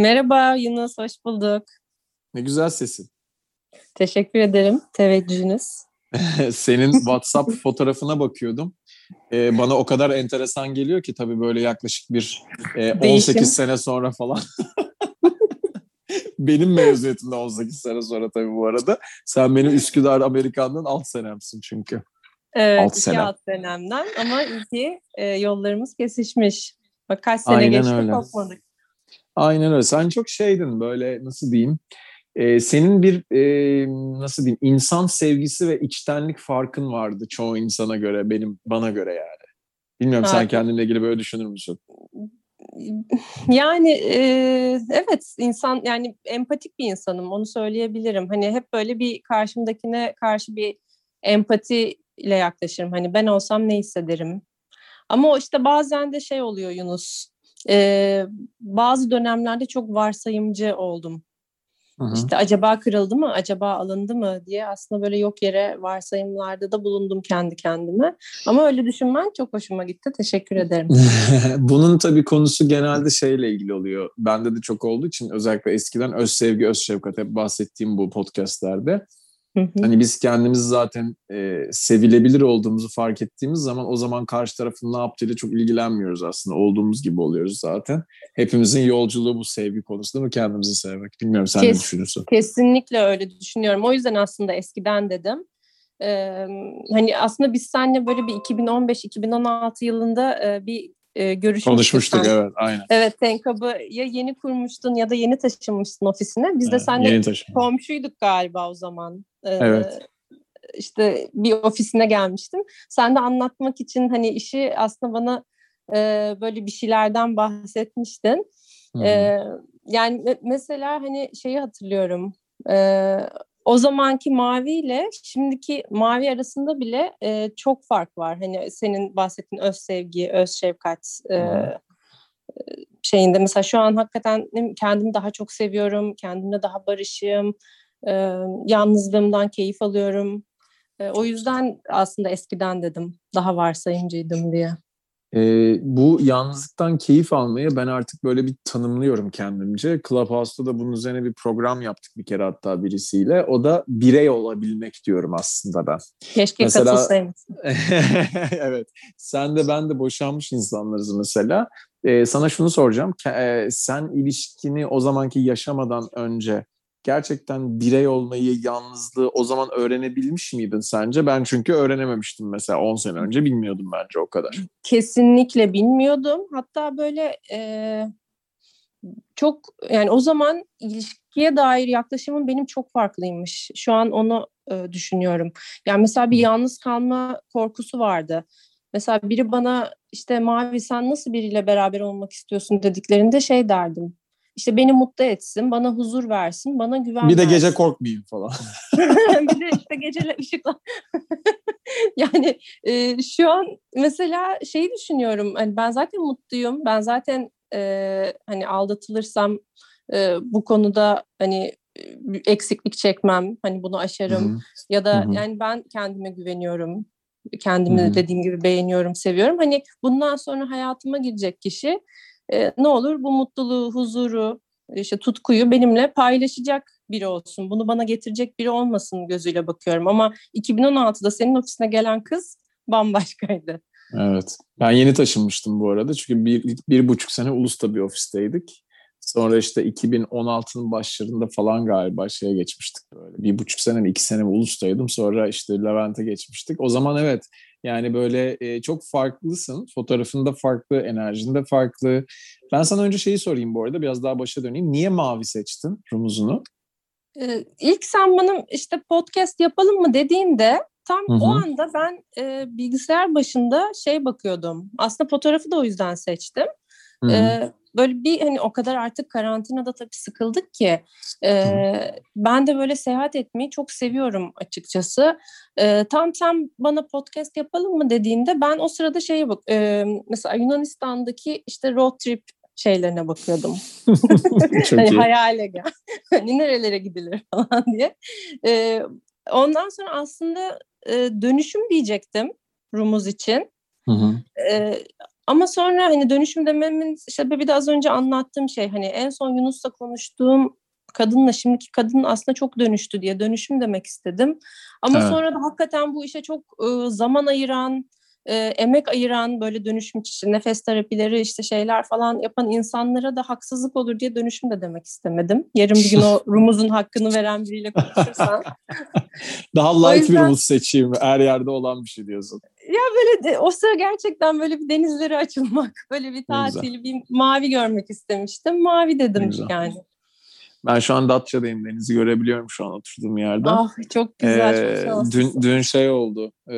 Merhaba Yunus, hoş bulduk. Ne güzel sesin. Teşekkür ederim teveccühünüz. Senin WhatsApp fotoğrafına bakıyordum. Ee, bana o kadar enteresan geliyor ki tabii böyle yaklaşık bir e, 18 sene sonra falan. benim mezuniyetimde 18 sene sonra tabii bu arada. Sen benim Üsküdar Amerikan'dan alt senemsin çünkü. Evet, alt iki sene. alt senemden ama iyi e, yollarımız kesişmiş. Bak kaç sene Aynen geçti öyle. kopmadık. Aynen öyle. Sen çok şeydin böyle nasıl diyeyim e, senin bir e, nasıl diyeyim insan sevgisi ve içtenlik farkın vardı çoğu insana göre benim bana göre yani. Bilmiyorum ha. sen kendinle ilgili böyle düşünür müsün? Yani e, evet insan yani empatik bir insanım onu söyleyebilirim. Hani hep böyle bir karşımdakine karşı bir empati ile yaklaşırım. Hani ben olsam ne hissederim? Ama işte bazen de şey oluyor Yunus. E, bazı dönemlerde çok varsayımcı oldum. Hı-hı. İşte acaba kırıldı mı, acaba alındı mı diye aslında böyle yok yere varsayımlarda da bulundum kendi kendime. Ama öyle düşünmen çok hoşuma gitti. Teşekkür ederim. Bunun tabii konusu genelde şeyle ilgili oluyor. Bende de çok olduğu için özellikle eskiden öz sevgi, öz şefkat hep bahsettiğim bu podcastlerde. Hani biz kendimizi zaten e, sevilebilir olduğumuzu fark ettiğimiz zaman o zaman karşı tarafın ne yaptığıyla çok ilgilenmiyoruz aslında. Olduğumuz gibi oluyoruz zaten. Hepimizin yolculuğu bu sevgi konusu değil mi? Kendimizi sevmek. Bilmiyorum sen Kes, ne düşünüyorsun? Kesinlikle öyle düşünüyorum. O yüzden aslında eskiden dedim. Ee, hani aslında biz seninle böyle bir 2015-2016 yılında e, bir e, görüşmüştük. Konuşmuştuk sen. evet aynen. Evet Tenkab'ı ya yeni kurmuştun ya da yeni taşınmıştın ofisine. Biz evet, de seninle komşuyduk galiba o zaman. Ee, evet. İşte bir ofisine gelmiştim. Sen de anlatmak için hani işi aslında bana e, böyle bir şeylerden bahsetmiştin. Hmm. E, yani mesela hani şeyi hatırlıyorum. E, o zamanki mavi ile şimdiki mavi arasında bile e, çok fark var. Hani senin bahsettiğin öz sevgi, öz şefkat e, şeyinde. Mesela şu an hakikaten kendimi daha çok seviyorum, kendimle daha barışığım, e, yalnızlığımdan keyif alıyorum. E, o yüzden aslında eskiden dedim daha varsayımcıydım diye. E, bu yalnızlıktan keyif almayı ben artık böyle bir tanımlıyorum kendimce. Clubhouse'da da bunun üzerine bir program yaptık bir kere hatta birisiyle. O da birey olabilmek diyorum aslında ben. Keşke mesela, katılsaymışsın. evet. Sen de ben de boşanmış insanlarız mesela. Ee, sana şunu soracağım. E, sen ilişkini o zamanki yaşamadan önce gerçekten birey olmayı, yalnızlığı o zaman öğrenebilmiş miydin sence? Ben çünkü öğrenememiştim mesela 10 sene önce bilmiyordum bence o kadar. Kesinlikle bilmiyordum. Hatta böyle e, çok yani o zaman ilişkiye dair yaklaşımım benim çok farklıymış. Şu an onu e, düşünüyorum. Yani mesela bir yalnız kalma korkusu vardı. Mesela biri bana işte Mavi sen nasıl biriyle beraber olmak istiyorsun dediklerinde şey derdim işte beni mutlu etsin, bana huzur versin, bana güven Bir de versin. gece korkmayayım falan. bir de işte geceler ışıkla. yani e, şu an mesela şeyi düşünüyorum. Hani ben zaten mutluyum. Ben zaten e, hani aldatılırsam e, bu konuda hani eksiklik çekmem. Hani bunu aşarım. Hı-hı. Ya da Hı-hı. yani ben kendime güveniyorum. Kendimi Hı-hı. dediğim gibi beğeniyorum, seviyorum. Hani bundan sonra hayatıma girecek kişi e, ne olur bu mutluluğu, huzuru, işte tutkuyu benimle paylaşacak biri olsun. Bunu bana getirecek biri olmasın gözüyle bakıyorum. Ama 2016'da senin ofisine gelen kız bambaşkaydı. Evet. Ben yeni taşınmıştım bu arada. Çünkü bir, bir buçuk sene Ulus'ta bir ofisteydik. Sonra işte 2016'nın başlarında falan galiba şeye geçmiştik böyle. Bir buçuk sene mi iki sene mi Ulus'taydım. Sonra işte Levent'e geçmiştik. O zaman evet yani böyle e, çok farklısın. Fotoğrafında farklı, enerjinde farklı. Ben sana önce şeyi sorayım bu arada. Biraz daha başa döneyim. Niye mavi seçtin rumuzunu? Ee, ilk sen bana işte podcast yapalım mı dediğinde tam Hı-hı. o anda ben e, bilgisayar başında şey bakıyordum. Aslında fotoğrafı da o yüzden seçtim. Ee, böyle bir hani o kadar artık karantinada tabii sıkıldık ki e, ben de böyle seyahat etmeyi çok seviyorum açıkçası. E, tam sen bana podcast yapalım mı dediğinde ben o sırada şeye bak e, mesela Yunanistan'daki işte road trip şeylerine bakıyordum. hani iyi. hayale gel. hani nerelere gidilir falan diye. E, ondan sonra aslında e, dönüşüm diyecektim Rumuz için. Hı hı. E, ama sonra hani dönüşüm dememin sebebi de az önce anlattığım şey hani en son Yunus'la konuştuğum kadınla şimdiki kadın aslında çok dönüştü diye dönüşüm demek istedim. Ama evet. sonra da hakikaten bu işe çok e, zaman ayıran, e, emek ayıran böyle dönüşüm için nefes terapileri işte şeyler falan yapan insanlara da haksızlık olur diye dönüşüm de demek istemedim. Yarın bir gün o rumuzun hakkını veren biriyle konuşursan. Daha light yüzden... bir rumuz seçeyim. Her yerde olan bir şey diyorsun. Ya böyle de, o sıra gerçekten böyle bir denizlere açılmak, böyle bir tatil, bir mavi görmek istemiştim. Mavi dedim yani. Ben şu an Datça'dayım. Denizi görebiliyorum şu an oturduğum yerde. Ah çok güzel. Ee, çok dün, dün şey oldu. E,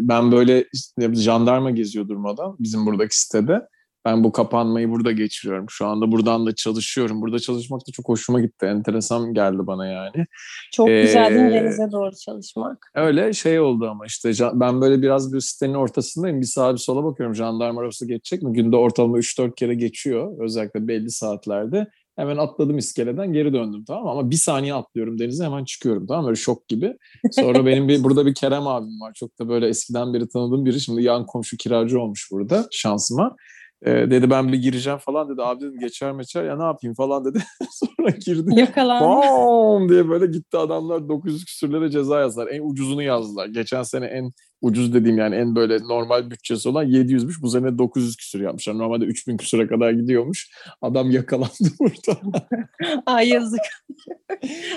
ben böyle işte, jandarma geziyor durmadan bizim buradaki sitede. Ben bu kapanmayı burada geçiriyorum. Şu anda buradan da çalışıyorum. Burada çalışmak da çok hoşuma gitti. Enteresan geldi bana yani. Çok ee, güzel değil denize doğru çalışmak? Öyle şey oldu ama işte ben böyle biraz bir sitenin ortasındayım. Bir sağa bir sola bakıyorum. Jandarma arabası geçecek mi? Günde ortalama 3-4 kere geçiyor. Özellikle belli saatlerde. Hemen atladım iskeleden geri döndüm tamam ama bir saniye atlıyorum denize hemen çıkıyorum tamam böyle şok gibi. Sonra benim bir burada bir Kerem abim var. Çok da böyle eskiden beri tanıdığım biri. Şimdi yan komşu kiracı olmuş burada şansıma. E, dedi ben bir gireceğim falan dedi. Abi dedim geçer meçer ya ne yapayım falan dedi. Sonra girdi. Yakalandı. diye böyle gitti adamlar 900 küsürlere ceza yazdılar. En ucuzunu yazdılar. Geçen sene en ucuz dediğim yani en böyle normal bütçesi olan 700'müş. Bu sene 900 küsür yapmışlar. Normalde 3000 küsüre kadar gidiyormuş. Adam yakalandı burada. Ay yazık.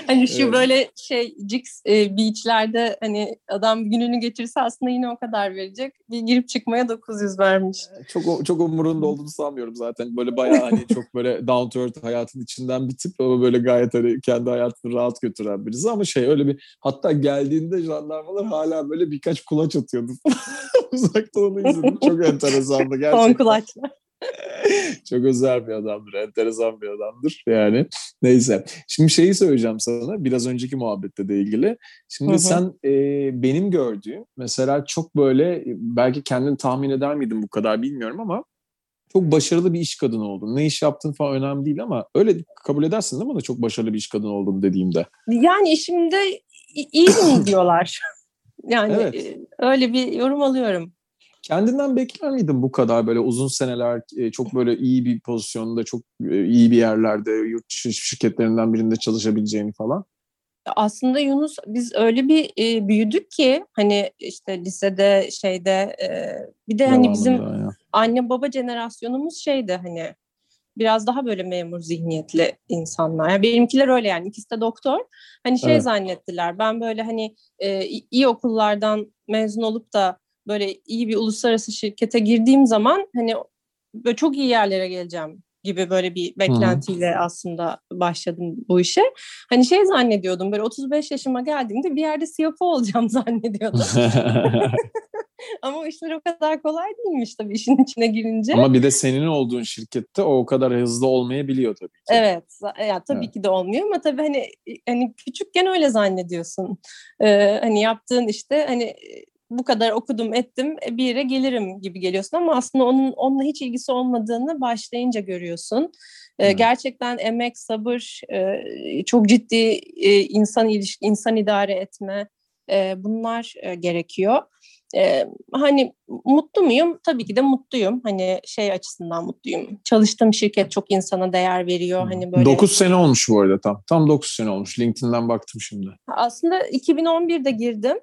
hani şu evet. böyle şey Jix e, beachlerde hani adam gününü geçirse aslında yine o kadar verecek. Bir girip çıkmaya 900 vermiş. Çok çok umurunda olduğunu sanmıyorum zaten. Böyle bayağı hani çok böyle down to earth hayatın içinden bir tip ama böyle gayet hani kendi hayatını rahat götüren birisi ama şey öyle bir hatta geldiğinde jandarmalar hala böyle birkaç kulaç atıyordu. Uzaktan onu izledim. Çok enteresandı gerçekten. Son kulaçlar. Çok özel bir adamdır, enteresan bir adamdır yani. Neyse. Şimdi şeyi söyleyeceğim sana biraz önceki muhabbette de ilgili. Şimdi hı hı. sen e, benim gördüğüm mesela çok böyle belki kendin tahmin eder miydin bu kadar bilmiyorum ama çok başarılı bir iş kadını oldun. Ne iş yaptın falan önemli değil ama öyle kabul edersin değil mi da çok başarılı bir iş kadını oldum dediğimde? Yani işimde iyi mi diyorlar? Yani evet. E, öyle bir yorum alıyorum. Kendinden bekler miydin bu kadar böyle uzun seneler e, çok böyle iyi bir pozisyonda, çok e, iyi bir yerlerde, yurt dışı şirketlerinden birinde çalışabileceğini falan? Aslında Yunus biz öyle bir e, büyüdük ki hani işte lisede şeyde e, bir de hani bizim ya. anne baba jenerasyonumuz şeydi hani biraz daha böyle memur zihniyetli insanlar. Yani benimkiler öyle yani ikisi de doktor. Hani şey evet. zannettiler ben böyle hani e, iyi okullardan mezun olup da böyle iyi bir uluslararası şirkete girdiğim zaman hani böyle çok iyi yerlere geleceğim gibi böyle bir beklentiyle hmm. aslında başladım bu işe. Hani şey zannediyordum böyle 35 yaşıma geldiğimde bir yerde CFO olacağım zannediyordum. Ama o işler o kadar kolay değilmiş tabii işin içine girince. Ama bir de senin olduğun şirkette o kadar hızlı olmayabiliyor tabii ki. Evet. Ya tabii evet. ki de olmuyor ama tabii hani hani küçükken öyle zannediyorsun. Ee, hani yaptığın işte hani bu kadar okudum ettim e, bir yere gelirim gibi geliyorsun ama aslında onun onunla hiç ilgisi olmadığını başlayınca görüyorsun. Evet. Gerçekten emek, sabır, çok ciddi insan ilişki, insan idare etme bunlar gerekiyor. Hani mutlu muyum? Tabii ki de mutluyum. Hani şey açısından mutluyum. Çalıştığım şirket çok insana değer veriyor. Hani böyle 9 sene olmuş bu arada tam. Tam 9 sene olmuş. LinkedIn'den baktım şimdi. Aslında 2011'de girdim.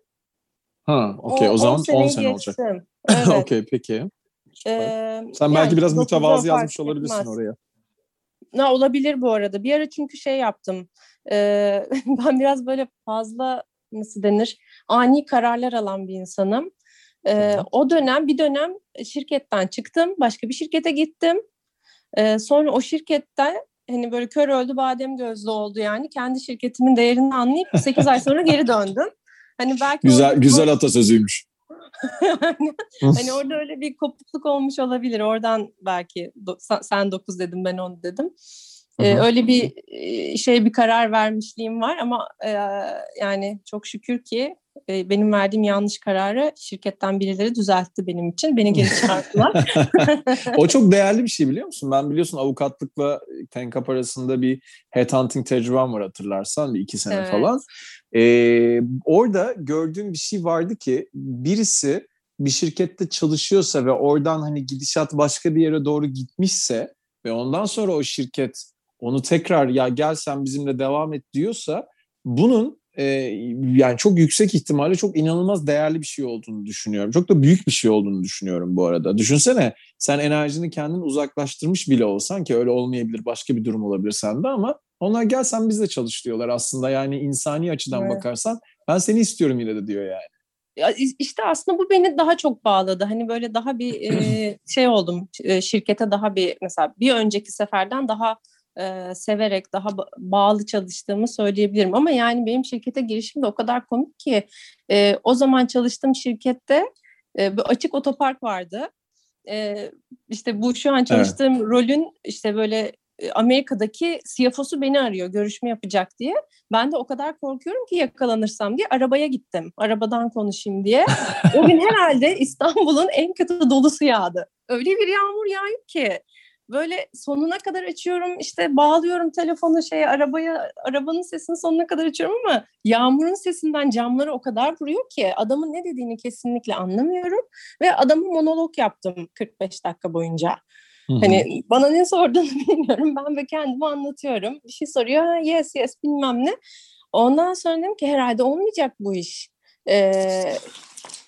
Ha, okey. O, o zaman 10 sene olacak. Evet. okey, peki. Ee, Sen belki yani, biraz mütevazı yazmış olabilirsin etmez. oraya. Ne olabilir bu arada. Bir ara çünkü şey yaptım. Ee, ben biraz böyle fazla nasıl denir? Ani kararlar alan bir insanım. Ee, o dönem bir dönem şirketten çıktım. Başka bir şirkete gittim. Ee, sonra o şirketten hani böyle kör öldü badem gözlü oldu yani. Kendi şirketimin değerini anlayıp 8 ay sonra geri döndüm. Hani belki güzel güzel atasözüymüş. hani orada öyle bir kopukluk olmuş olabilir. Oradan belki do- sen 9 dedim ben 10 dedim. Ee, öyle bir şey bir karar vermişliğim var ama yani çok şükür ki benim verdiğim yanlış kararı şirketten birileri düzeltti benim için. Beni geri çağırdılar. o çok değerli bir şey biliyor musun? Ben biliyorsun avukatlıkla Tenkap arasında bir headhunting tecrübem var hatırlarsan bir iki sene evet. falan. Ee, orada gördüğüm bir şey vardı ki birisi bir şirkette çalışıyorsa ve oradan hani gidişat başka bir yere doğru gitmişse ve ondan sonra o şirket onu tekrar ya gel sen bizimle devam et diyorsa bunun e, yani çok yüksek ihtimalle çok inanılmaz değerli bir şey olduğunu düşünüyorum. Çok da büyük bir şey olduğunu düşünüyorum bu arada. Düşünsene sen enerjini kendin uzaklaştırmış bile olsan ki öyle olmayabilir başka bir durum olabilir sende ama onlar gel sen bizle çalış diyorlar aslında yani insani açıdan evet. bakarsan ben seni istiyorum yine de diyor yani. Ya işte aslında bu beni daha çok bağladı. Hani böyle daha bir e, şey oldum şirkete daha bir mesela bir önceki seferden daha e, severek daha bağlı çalıştığımı söyleyebilirim. Ama yani benim şirkete girişim de o kadar komik ki e, o zaman çalıştığım şirkette e, bir açık otopark vardı. E, işte bu şu an çalıştığım evet. rolün işte böyle Amerika'daki CFO'su beni arıyor görüşme yapacak diye. Ben de o kadar korkuyorum ki yakalanırsam diye arabaya gittim. Arabadan konuşayım diye. o gün herhalde İstanbul'un en kötü dolusu yağdı. Öyle bir yağmur yağıyor ki böyle sonuna kadar açıyorum işte bağlıyorum telefonu şeye arabaya arabanın sesini sonuna kadar açıyorum ama yağmurun sesinden camları o kadar vuruyor ki adamın ne dediğini kesinlikle anlamıyorum ve adamı monolog yaptım 45 dakika boyunca. Hı-hı. Hani bana ne sorduğunu bilmiyorum. Ben de kendimi anlatıyorum. Bir şey soruyor. Yes yes bilmem ne. Ondan sonra dedim ki herhalde olmayacak bu iş. Ee,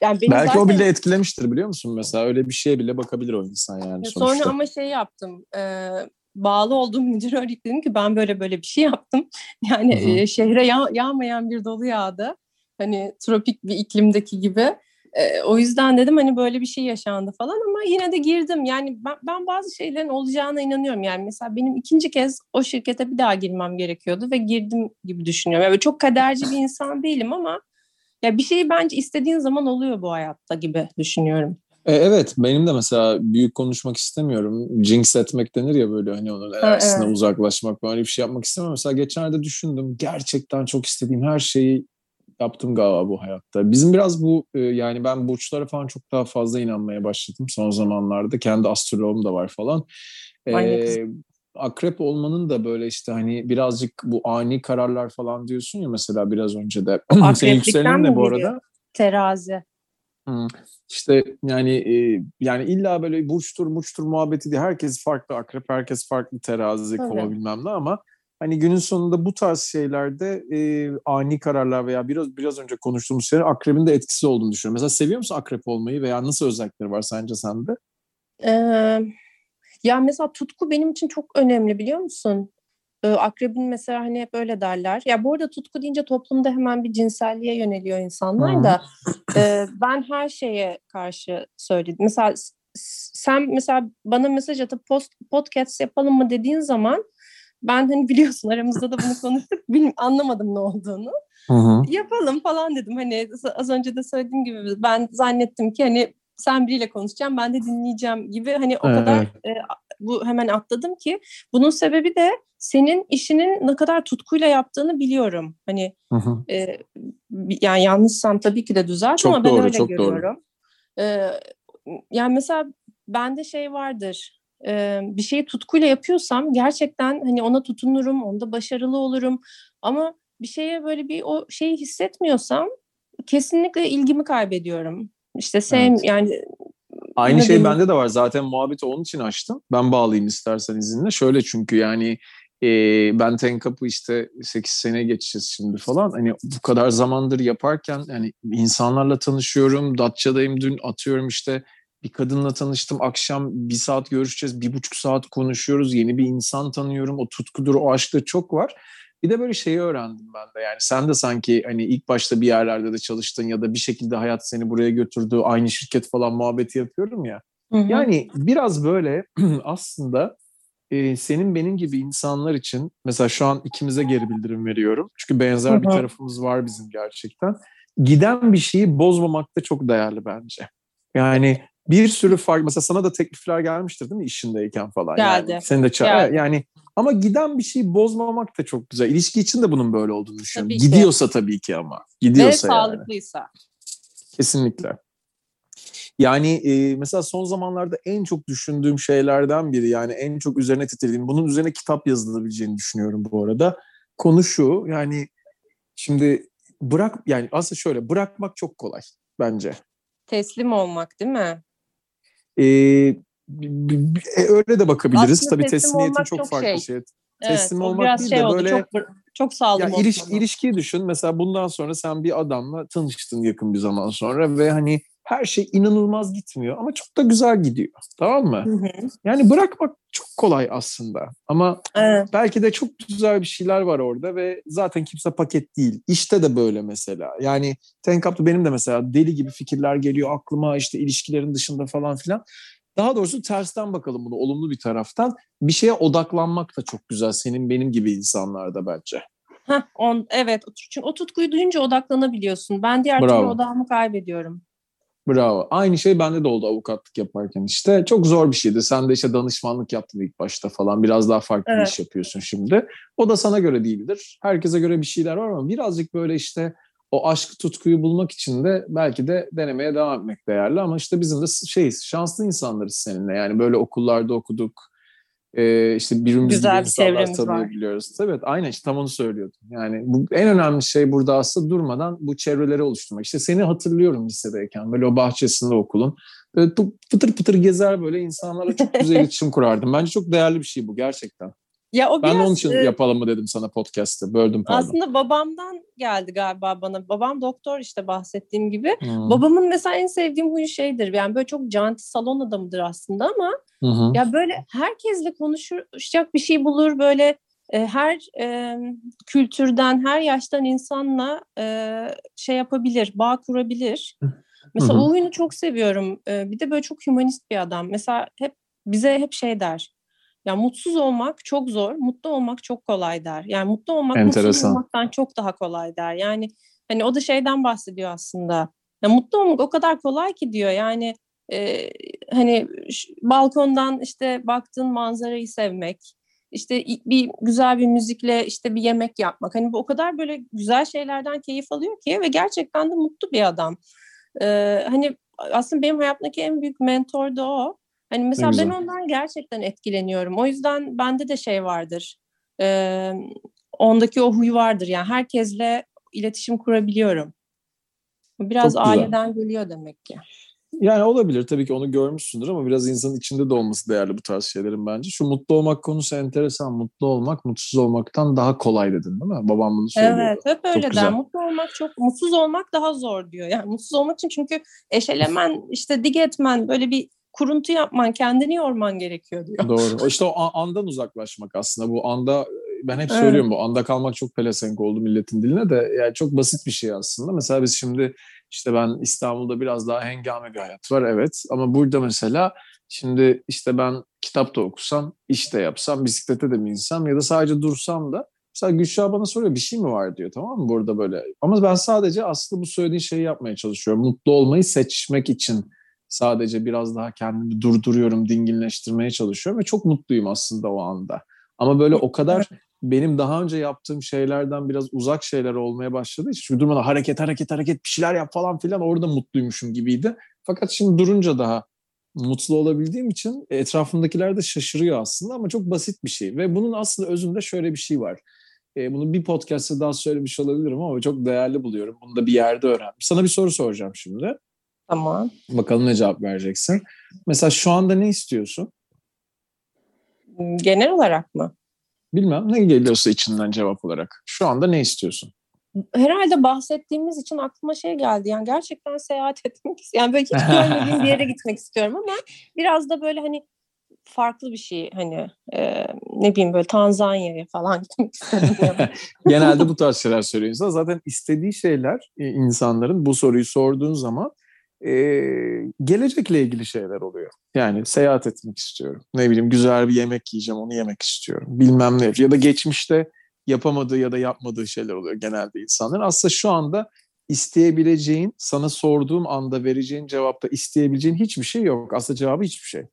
yani beni Belki zaten... o bile etkilemiştir biliyor musun mesela öyle bir şeye bile bakabilir o insan yani sonuçta. Sonra ama şey yaptım e, bağlı olduğum müdüre dedim ki ben böyle böyle bir şey yaptım. Yani e, şehre yağ, yağmayan bir dolu yağdı. Hani tropik bir iklimdeki gibi. E, o yüzden dedim hani böyle bir şey yaşandı falan ama yine de girdim. Yani ben, ben bazı şeylerin olacağına inanıyorum. Yani mesela benim ikinci kez o şirkete bir daha girmem gerekiyordu ve girdim gibi düşünüyorum. Yani çok kaderci bir insan değilim ama ya bir şeyi bence istediğin zaman oluyor bu hayatta gibi düşünüyorum. E, evet benim de mesela büyük konuşmak istemiyorum. Jinx etmek denir ya böyle hani onun enerjisine evet. uzaklaşmak böyle bir şey yapmak istemem. Mesela geçenlerde düşündüm gerçekten çok istediğim her şeyi yaptım galiba bu hayatta. Bizim biraz bu e, yani ben burçlara falan çok daha fazla inanmaya başladım son zamanlarda. Kendi astroloğum da var falan. Ee, akrep olmanın da böyle işte hani birazcık bu ani kararlar falan diyorsun ya mesela biraz önce de. Senin yükselenin ne bu arada? Terazi. Hmm. İşte yani e, yani illa böyle burçtur muçtur muhabbeti diye herkes farklı akrep herkes farklı terazi evet. kova bilmem ne ama hani günün sonunda bu tarz şeylerde e, ani kararlar veya biraz biraz önce konuştuğumuz şeyler akrebin de etkisi olduğunu düşünüyorum. Mesela seviyor musun akrep olmayı veya nasıl özellikleri var sence sende? Ee, ya mesela tutku benim için çok önemli biliyor musun? Ee, akrebin mesela hani hep öyle derler. Ya bu arada tutku deyince toplumda hemen bir cinselliğe yöneliyor insanlar da. e, ben her şeye karşı söyledim. Mesela sen mesela bana mesaj atıp post, podcast yapalım mı dediğin zaman ben hani biliyorsun aramızda da bunu konuştuk. Anlamadım ne olduğunu. Hı hı. Yapalım falan dedim. Hani az önce de söylediğim gibi ben zannettim ki hani sen biriyle konuşacağım ben de dinleyeceğim gibi hani o evet. kadar e, bu hemen atladım ki bunun sebebi de senin işinin ne kadar tutkuyla yaptığını biliyorum. Hani hı hı. E, yani yanlışsam tabii ki de düzelt çok ama doğru, ben öyle çok görüyorum. Doğru. E, yani mesela bende şey vardır. E, bir şeyi tutkuyla yapıyorsam gerçekten hani ona tutunurum, onda başarılı olurum. Ama bir şeye böyle bir o şeyi hissetmiyorsam kesinlikle ilgimi kaybediyorum. İşte sevm evet. yani Aynı şey bende de var. Zaten muhabbeti onun için açtım. Ben bağlayayım istersen izinle. Şöyle çünkü yani e, ben Tenkap'ı işte 8 sene geçeceğiz şimdi falan. Hani bu kadar zamandır yaparken yani insanlarla tanışıyorum. Datça'dayım dün atıyorum işte bir kadınla tanıştım. Akşam bir saat görüşeceğiz. Bir buçuk saat konuşuyoruz. Yeni bir insan tanıyorum. O tutkudur, o aşkta çok var. Bir de böyle şeyi öğrendim ben de yani sen de sanki hani ilk başta bir yerlerde de çalıştın ya da bir şekilde hayat seni buraya götürdü aynı şirket falan muhabbeti yapıyorum ya. Hı hı. Yani biraz böyle aslında e, senin benim gibi insanlar için mesela şu an ikimize geri bildirim veriyorum. Çünkü benzer hı hı. bir tarafımız var bizim gerçekten. giden bir şeyi bozmamak da çok değerli bence. Yani bir sürü fark mesela sana da teklifler gelmiştir değil mi işindeyken falan. Geldi. Yani, senin de ça- yani ama giden bir şeyi bozmamak da çok güzel. İlişki için de bunun böyle olduğunu düşünüyorum. Tabii Gidiyorsa tabii ki ama. Gidiyorsa Ve yani. sağlıklıysa. Kesinlikle. Yani e, mesela son zamanlarda en çok düşündüğüm şeylerden biri yani en çok üzerine titrediğim bunun üzerine kitap yazılabileceğini düşünüyorum bu arada. Konu şu yani şimdi bırak yani aslında şöyle bırakmak çok kolay bence. Teslim olmak değil mi? Ee, öyle de bakabiliriz. Aslında Tabii teslimiyetin çok, çok farklı şey. şey. Teslim evet, olmak değil şey de oldu. böyle çok, çok sağlam ya iliş, ilişkiyi düşün. Mesela bundan sonra sen bir adamla tanıştın yakın bir zaman sonra ve hani her şey inanılmaz gitmiyor ama çok da güzel gidiyor. Tamam mı? Hı hı. Yani bırakmak çok kolay aslında. Ama evet. belki de çok güzel bir şeyler var orada ve zaten kimse paket değil. İşte de böyle mesela. Yani Tenkap'ta benim de mesela deli gibi fikirler geliyor aklıma işte ilişkilerin dışında falan filan. Daha doğrusu tersten bakalım bunu olumlu bir taraftan. Bir şeye odaklanmak da çok güzel senin benim gibi insanlarda bence. Heh, on, evet çünkü o tutkuyu duyunca odaklanabiliyorsun. Ben diğer Bravo. türlü odağımı kaybediyorum. Bravo. Aynı şey bende de oldu avukatlık yaparken işte. Çok zor bir şeydi. Sen de işte danışmanlık yaptın ilk başta falan. Biraz daha farklı evet. bir iş yapıyorsun şimdi. O da sana göre değildir. Herkese göre bir şeyler var ama birazcık böyle işte o aşkı tutkuyu bulmak için de belki de denemeye devam etmek değerli. Ama işte bizim de şeyiz, şanslı insanlarız seninle. Yani böyle okullarda okuduk e, işte birbirimizi Güzel bir çevremiz tanıyabiliyoruz. Var. Evet aynen işte tam onu söylüyordum. Yani bu en önemli şey burada aslında durmadan bu çevreleri oluşturmak. İşte seni hatırlıyorum lisedeyken böyle o bahçesinde okulun. Böyle pıtır pıtır gezer böyle insanlarla çok güzel iletişim kurardım. Bence çok değerli bir şey bu gerçekten. Ya o ben biraz, onun için e, yapalım mı dedim sana podcast'te. Böldüm pardon. Aslında babamdan geldi galiba bana. Babam doktor işte bahsettiğim gibi. Hmm. Babamın mesela en sevdiğim huyu şeydir. Yani böyle çok canti salon adamıdır aslında ama hmm. ya böyle herkesle konuşacak bir şey bulur. Böyle e, her e, kültürden, her yaştan insanla e, şey yapabilir, bağ kurabilir. Mesela hmm. o huyunu çok seviyorum. E, bir de böyle çok humanist bir adam. Mesela hep bize hep şey der ya mutsuz olmak çok zor, mutlu olmak çok kolay der. Yani mutlu olmak Enteresan. mutsuz olmaktan çok daha kolay der. Yani hani o da şeyden bahsediyor aslında. Ya mutlu olmak o kadar kolay ki diyor. Yani e, hani balkondan işte baktığın manzarayı sevmek, işte bir güzel bir müzikle işte bir yemek yapmak. Hani bu o kadar böyle güzel şeylerden keyif alıyor ki ve gerçekten de mutlu bir adam. Ee, hani aslında benim hayatımdaki en büyük mentor da o. Hani mesela ben ondan gerçekten etkileniyorum. O yüzden bende de şey vardır. E, ondaki o huy vardır. Yani herkesle iletişim kurabiliyorum. Biraz aileden geliyor demek ki. Yani olabilir tabii ki onu görmüşsündür ama biraz insanın içinde de olması değerli bu tarz şeylerin bence. Şu mutlu olmak konusu enteresan. Mutlu olmak mutsuz olmaktan daha kolay dedin değil mi? Babam bunu söylüyor. Evet hep öyle çok der. Güzel. Mutlu olmak çok, mutsuz olmak daha zor diyor. Yani mutsuz olmak için çünkü eşelemen, işte dig etmen, böyle bir kuruntu yapman, kendini yorman gerekiyor diyor. Doğru. İşte o andan uzaklaşmak aslında. Bu anda ben hep söylüyorum evet. bu anda kalmak çok pelesenk oldu milletin diline de. Yani çok basit bir şey aslında. Mesela biz şimdi işte ben İstanbul'da biraz daha hengame bir hayat var evet. Ama burada mesela şimdi işte ben kitap da okusam, iş de yapsam, bisiklete de binsem ya da sadece dursam da Mesela Gülşah bana soruyor bir şey mi var diyor tamam mı burada böyle. Ama ben sadece aslında bu söylediğin şeyi yapmaya çalışıyorum. Mutlu olmayı seçmek için Sadece biraz daha kendimi durduruyorum, dinginleştirmeye çalışıyorum ve çok mutluyum aslında o anda. Ama böyle o kadar benim daha önce yaptığım şeylerden biraz uzak şeyler olmaya başladı. Çünkü durmadan hareket, hareket, hareket bir şeyler yap falan filan orada mutluymuşum gibiydi. Fakat şimdi durunca daha mutlu olabildiğim için etrafımdakiler de şaşırıyor aslında ama çok basit bir şey. Ve bunun aslında özünde şöyle bir şey var. E, bunu bir podcast'ta daha söylemiş olabilirim ama çok değerli buluyorum. Bunu da bir yerde öğrendim. Sana bir soru soracağım şimdi. Tamam. Bakalım ne cevap vereceksin. Mesela şu anda ne istiyorsun? Genel olarak mı? Bilmem ne geliyorsa içinden cevap olarak. Şu anda ne istiyorsun? Herhalde bahsettiğimiz için aklıma şey geldi. Yani gerçekten seyahat etmek istiyorum. Yani böyle hiç görmediğim bir yere gitmek istiyorum ama biraz da böyle hani farklı bir şey hani e, ne bileyim böyle Tanzanya'ya falan gitmek istiyorum. Genelde bu tarz şeyler söylüyor insan. Zaten istediği şeyler insanların bu soruyu sorduğun zaman e, gelecekle ilgili şeyler oluyor. Yani seyahat etmek istiyorum. Ne bileyim güzel bir yemek yiyeceğim onu yemek istiyorum. Bilmem ne. Ya da geçmişte yapamadığı ya da yapmadığı şeyler oluyor genelde insanların. Aslında şu anda isteyebileceğin, sana sorduğum anda vereceğin cevapta isteyebileceğin hiçbir şey yok. Aslında cevabı hiçbir şey.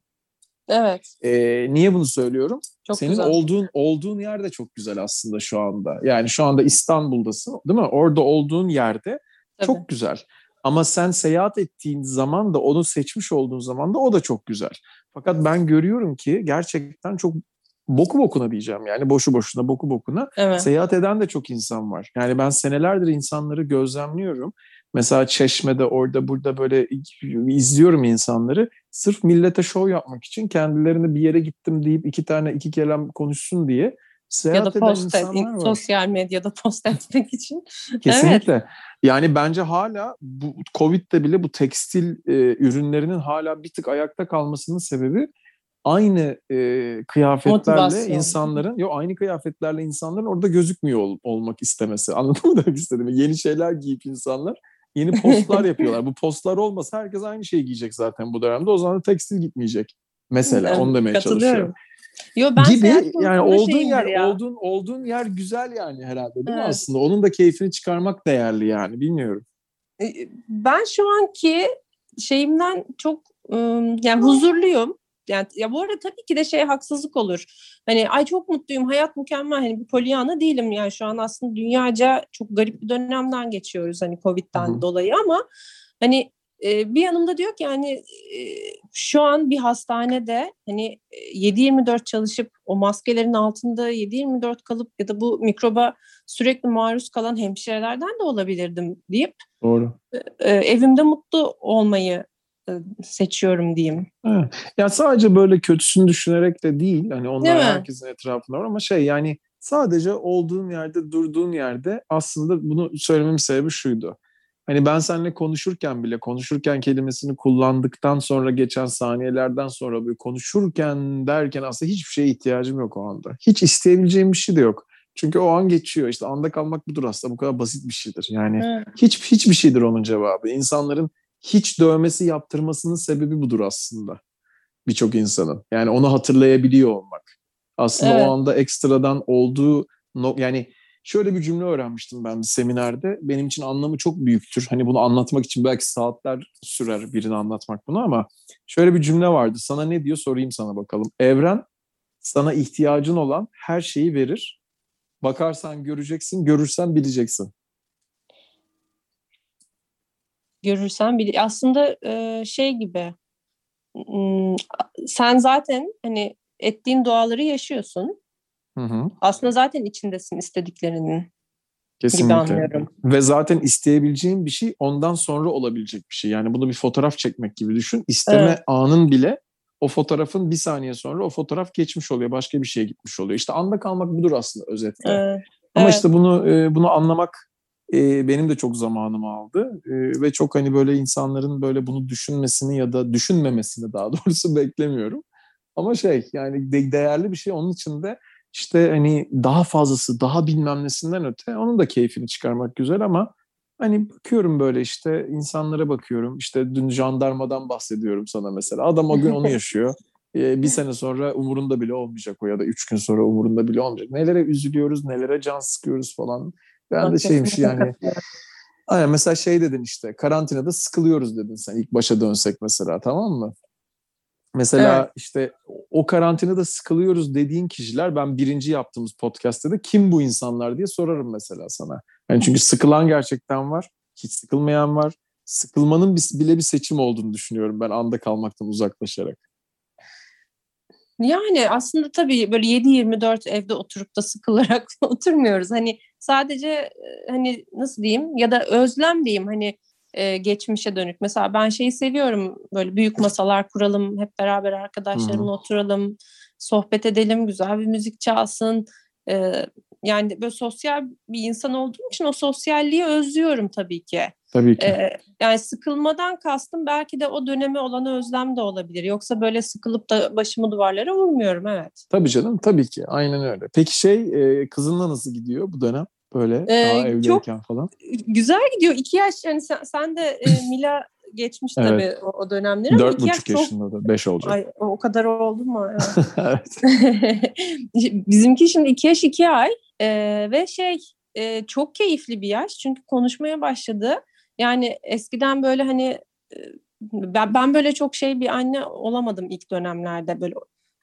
Evet. Ee, niye bunu söylüyorum? Çok Senin güzel. olduğun olduğun yer de çok güzel aslında şu anda. Yani şu anda İstanbul'dasın, değil mi? Orada olduğun yerde Tabii. çok güzel. Ama sen seyahat ettiğin zaman da onu seçmiş olduğun zaman da o da çok güzel. Fakat ben görüyorum ki gerçekten çok boku bokuna diyeceğim yani boşu boşuna boku bokuna evet. seyahat eden de çok insan var. Yani ben senelerdir insanları gözlemliyorum. Mesela Çeşme'de orada burada böyle izliyorum insanları. Sırf millete show yapmak için kendilerini bir yere gittim deyip iki tane iki kelam konuşsun diye seyahat ya da post et, sosyal medyada post etmek için. Kesinlikle. Evet. Yani bence hala bu Covid'de bile bu tekstil e, ürünlerinin hala bir tık ayakta kalmasının sebebi aynı e, kıyafetlerle Motivasyon. insanların yok aynı kıyafetlerle insanların orada gözükmüyor ol, olmak istemesi. Anladın mı demek istedim? Yeni şeyler giyip insanlar yeni postlar yapıyorlar. Bu postlar olmasa herkes aynı şeyi giyecek zaten bu dönemde. O zaman tekstil gitmeyecek. Mesela evet, onu demeye çalışıyorum. Yo, ben gibi yani olduğun yer ya. olduğun olduğun yer güzel yani herhalde değil evet. mi aslında? Onun da keyfini çıkarmak değerli yani bilmiyorum. Ben şu anki şeyimden çok yani huzurluyum yani ya bu arada tabii ki de şey haksızlık olur. Hani ay çok mutluyum, hayat mükemmel. Hani bir polyana değilim yani şu an aslında dünyaca çok garip bir dönemden geçiyoruz hani Covid'den Hı-hı. dolayı ama hani e, bir yanımda diyor ki yani e, şu an bir hastanede hani 7-24 çalışıp o maskelerin altında 7-24 kalıp ya da bu mikroba sürekli maruz kalan hemşirelerden de olabilirdim deyip Doğru. E, evimde mutlu olmayı seçiyorum diyeyim. Evet. Ya sadece böyle kötüsünü düşünerek de değil. Hani onlar değil herkesin etrafında var ama şey yani sadece olduğun yerde, durduğun yerde aslında bunu söylememin sebebi şuydu. Hani ben seninle konuşurken bile konuşurken kelimesini kullandıktan sonra geçen saniyelerden sonra böyle konuşurken derken aslında hiçbir şeye ihtiyacım yok o anda. Hiç isteyebileceğim bir şey de yok. Çünkü o an geçiyor. İşte anda kalmak budur aslında. Bu kadar basit bir şeydir. Yani evet. hiç hiçbir şeydir onun cevabı. İnsanların hiç dövmesi yaptırmasının sebebi budur aslında. Birçok insanın. Yani onu hatırlayabiliyor olmak. Aslında evet. o anda ekstradan olduğu yani şöyle bir cümle öğrenmiştim ben bir seminerde. Benim için anlamı çok büyüktür. Hani bunu anlatmak için belki saatler sürer birini anlatmak bunu ama şöyle bir cümle vardı. Sana ne diyor sorayım sana bakalım. Evren sana ihtiyacın olan her şeyi verir. Bakarsan göreceksin, görürsen bileceksin. görürsen bir aslında şey gibi sen zaten hani ettiğin duaları yaşıyorsun. Hı hı. Aslında zaten içindesin istediklerinin. Kesinlikle. Ve zaten isteyebileceğin bir şey ondan sonra olabilecek bir şey. Yani bunu bir fotoğraf çekmek gibi düşün. İsteme evet. anın bile o fotoğrafın bir saniye sonra o fotoğraf geçmiş oluyor. Başka bir şeye gitmiş oluyor. İşte anda kalmak budur aslında özetle. Evet. Ama evet. işte bunu bunu anlamak e, benim de çok zamanımı aldı e, ve çok hani böyle insanların böyle bunu düşünmesini ya da düşünmemesini daha doğrusu beklemiyorum. Ama şey yani de, değerli bir şey onun için de işte hani daha fazlası daha bilmem nesinden öte onun da keyfini çıkarmak güzel ama hani bakıyorum böyle işte insanlara bakıyorum işte dün jandarmadan bahsediyorum sana mesela adam o gün onu yaşıyor. bir sene sonra umurunda bile olmayacak o ya da üç gün sonra umurunda bile olmayacak. Nelere üzülüyoruz, nelere can sıkıyoruz falan. Ben de şeymiş yani. Aynen mesela şey dedin işte karantinada sıkılıyoruz dedin sen ilk başa dönsek mesela tamam mı? Mesela evet. işte o karantinada sıkılıyoruz dediğin kişiler ben birinci yaptığımız podcast'te de kim bu insanlar diye sorarım mesela sana. Yani çünkü sıkılan gerçekten var, hiç sıkılmayan var. Sıkılmanın bile bir seçim olduğunu düşünüyorum ben anda kalmaktan uzaklaşarak. Yani aslında tabii böyle 7-24 evde oturup da sıkılarak oturmuyoruz. Hani sadece hani nasıl diyeyim ya da özlem diyeyim hani e, geçmişe dönük. Mesela ben şeyi seviyorum böyle büyük masalar kuralım hep beraber arkadaşlarımla hmm. oturalım sohbet edelim güzel bir müzik çalsın. E, yani böyle sosyal bir insan olduğum için o sosyalliği özlüyorum tabii ki. Tabii ki. Ee, yani sıkılmadan kastım belki de o döneme olan özlem de olabilir. Yoksa böyle sıkılıp da başımı duvarlara vurmuyorum evet. Tabii canım tabii ki aynen öyle. Peki şey e, kızınla nasıl gidiyor bu dönem? Böyle ee, daha evliyken falan. Güzel gidiyor. İki yaş yani sen, sen de e, Mila geçmiş evet. tabii o, o dönemleri. Dört buçuk yaş yaşında çok... da. Beş olacak. Ay, o kadar oldu mu? Evet. Bizimki şimdi iki yaş iki ay. Ee, ve şey e, çok keyifli bir yaş çünkü konuşmaya başladı. Yani eskiden böyle hani e, ben, ben böyle çok şey bir anne olamadım ilk dönemlerde böyle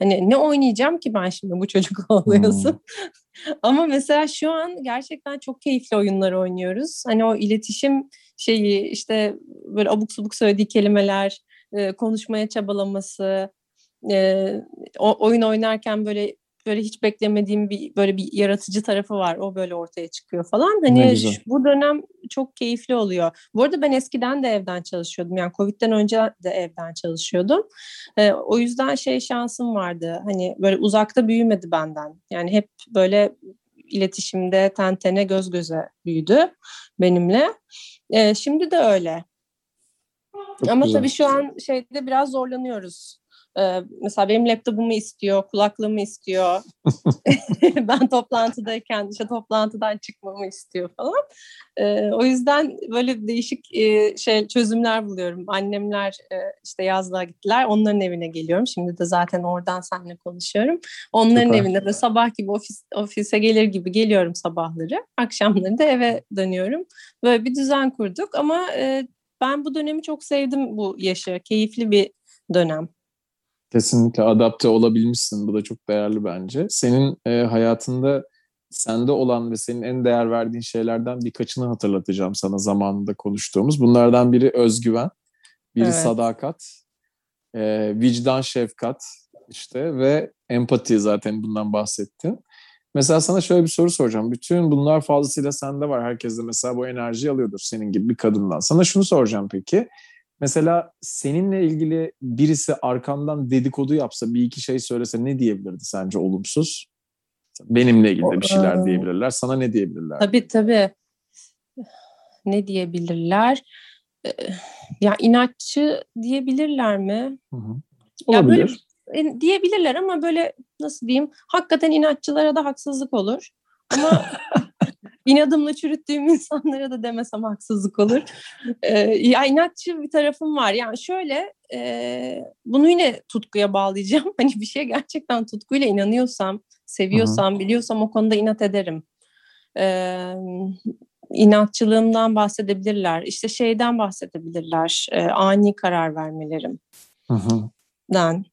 hani ne oynayacağım ki ben şimdi bu çocuk oluyorsun. Hmm. Ama mesela şu an gerçekten çok keyifli oyunlar oynuyoruz. Hani o iletişim şeyi işte böyle abuk subuk söylediği kelimeler, konuşmaya çabalaması, oyun oynarken böyle böyle hiç beklemediğim bir böyle bir yaratıcı tarafı var. O böyle ortaya çıkıyor falan. Hani şu, bu dönem çok keyifli oluyor. Bu arada ben eskiden de evden çalışıyordum. Yani Covid'den önce de evden çalışıyordum. Ee, o yüzden şey şansım vardı. Hani böyle uzakta büyümedi benden. Yani hep böyle iletişimde ten tene göz göze büyüdü benimle. Ee, şimdi de öyle. Çok Ama güzel. tabii şu an şeyde biraz zorlanıyoruz. Ee, mesela benim laptopumu istiyor, kulaklığımı istiyor. ben toplantıdayken işte toplantıdan çıkmamı istiyor falan. Ee, o yüzden böyle değişik e, şey çözümler buluyorum. Annemler e, işte yazlığa gittiler. Onların evine geliyorum. Şimdi de zaten oradan seninle konuşuyorum. Onların Süper. evinde de sabah gibi ofis ofise gelir gibi geliyorum sabahları. Akşamları da eve dönüyorum. Böyle bir düzen kurduk ama e, ben bu dönemi çok sevdim bu yaşı. Keyifli bir dönem. Kesinlikle adapte olabilmişsin. Bu da çok değerli bence. Senin e, hayatında sende olan ve senin en değer verdiğin şeylerden birkaçını hatırlatacağım sana zamanında konuştuğumuz. Bunlardan biri özgüven, biri evet. sadakat, e, vicdan, şefkat işte ve empati zaten bundan bahsettin. Mesela sana şöyle bir soru soracağım. Bütün bunlar fazlasıyla sende var. Herkes de mesela bu enerjiyi alıyordur senin gibi bir kadından. Sana şunu soracağım peki. Mesela seninle ilgili birisi arkandan dedikodu yapsa, bir iki şey söylese ne diyebilirdi sence olumsuz? Benimle ilgili de bir şeyler diyebilirler. Sana ne diyebilirler? Tabii tabii. Ne diyebilirler? Ya inatçı diyebilirler mi? Hı hı. Olabilir. Ya böyle, diyebilirler ama böyle nasıl diyeyim? Hakikaten inatçılara da haksızlık olur. Ama inadımla çürüttüğüm insanlara da demesem haksızlık olur. Ee, ya inatçı bir tarafım var. Yani şöyle e, bunu yine tutkuya bağlayacağım. Hani bir şeye gerçekten tutkuyla inanıyorsam, seviyorsam, Hı-hı. biliyorsam o konuda inat ederim. Ee, inatçılığımdan bahsedebilirler. İşte şeyden bahsedebilirler. E, ani karar vermelerim. Den.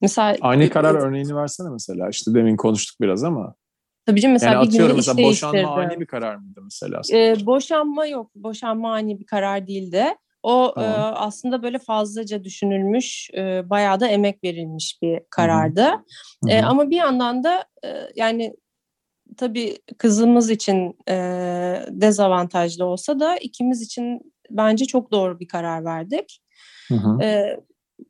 Mesela ani karar örneğini versene mesela. İşte demin konuştuk biraz ama. Tabii canım mesela yani bir atıyorum mesela boşanma ani bir karar mıydı mesela? Ee, boşanma yok. Boşanma ani bir karar değildi. O tamam. e, aslında böyle fazlaca düşünülmüş, e, bayağı da emek verilmiş bir karardı. Hı hı. E, ama bir yandan da e, yani tabii kızımız için e, dezavantajlı olsa da ikimiz için bence çok doğru bir karar verdik. Hı hı. E,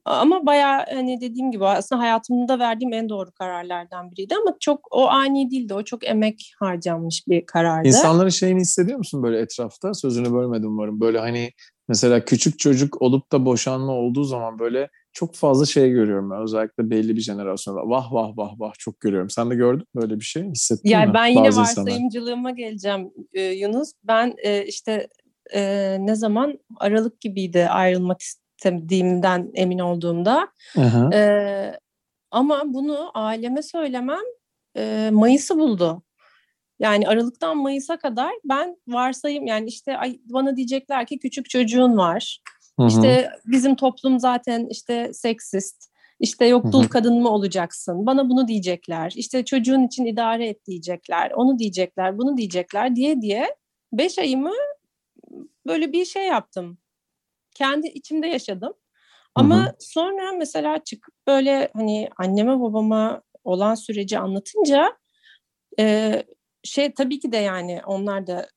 ama bayağı hani dediğim gibi aslında hayatımda verdiğim en doğru kararlardan biriydi ama çok o ani değildi. O çok emek harcanmış bir karardı. İnsanların şeyini hissediyor musun böyle etrafta? Sözünü bölmedim umarım. Böyle hani mesela küçük çocuk olup da boşanma olduğu zaman böyle çok fazla şey görüyorum. Özellikle belli bir jenerasyonda. Vah vah vah vah çok görüyorum. Sen de gördün mü böyle bir şey? Hissettin yani mi? Ben yine Bazı varsayımcılığıma insanlar. geleceğim e, Yunus. Ben e, işte e, ne zaman Aralık gibiydi ayrılmak istedim istemediğimden emin olduğumda. E, ama bunu aileme söylemem e, Mayıs'ı buldu. Yani Aralık'tan Mayıs'a kadar ben varsayım yani işte bana diyecekler ki küçük çocuğun var. Hı hı. İşte bizim toplum zaten işte seksist. İşte yok dul kadın mı olacaksın? Bana bunu diyecekler. İşte çocuğun için idare et diyecekler. Onu diyecekler, bunu diyecekler diye diye beş ayımı böyle bir şey yaptım kendi içimde yaşadım. Ama Hı-hı. sonra mesela çıkıp böyle hani anneme babama olan süreci anlatınca e, şey tabii ki de yani onlar da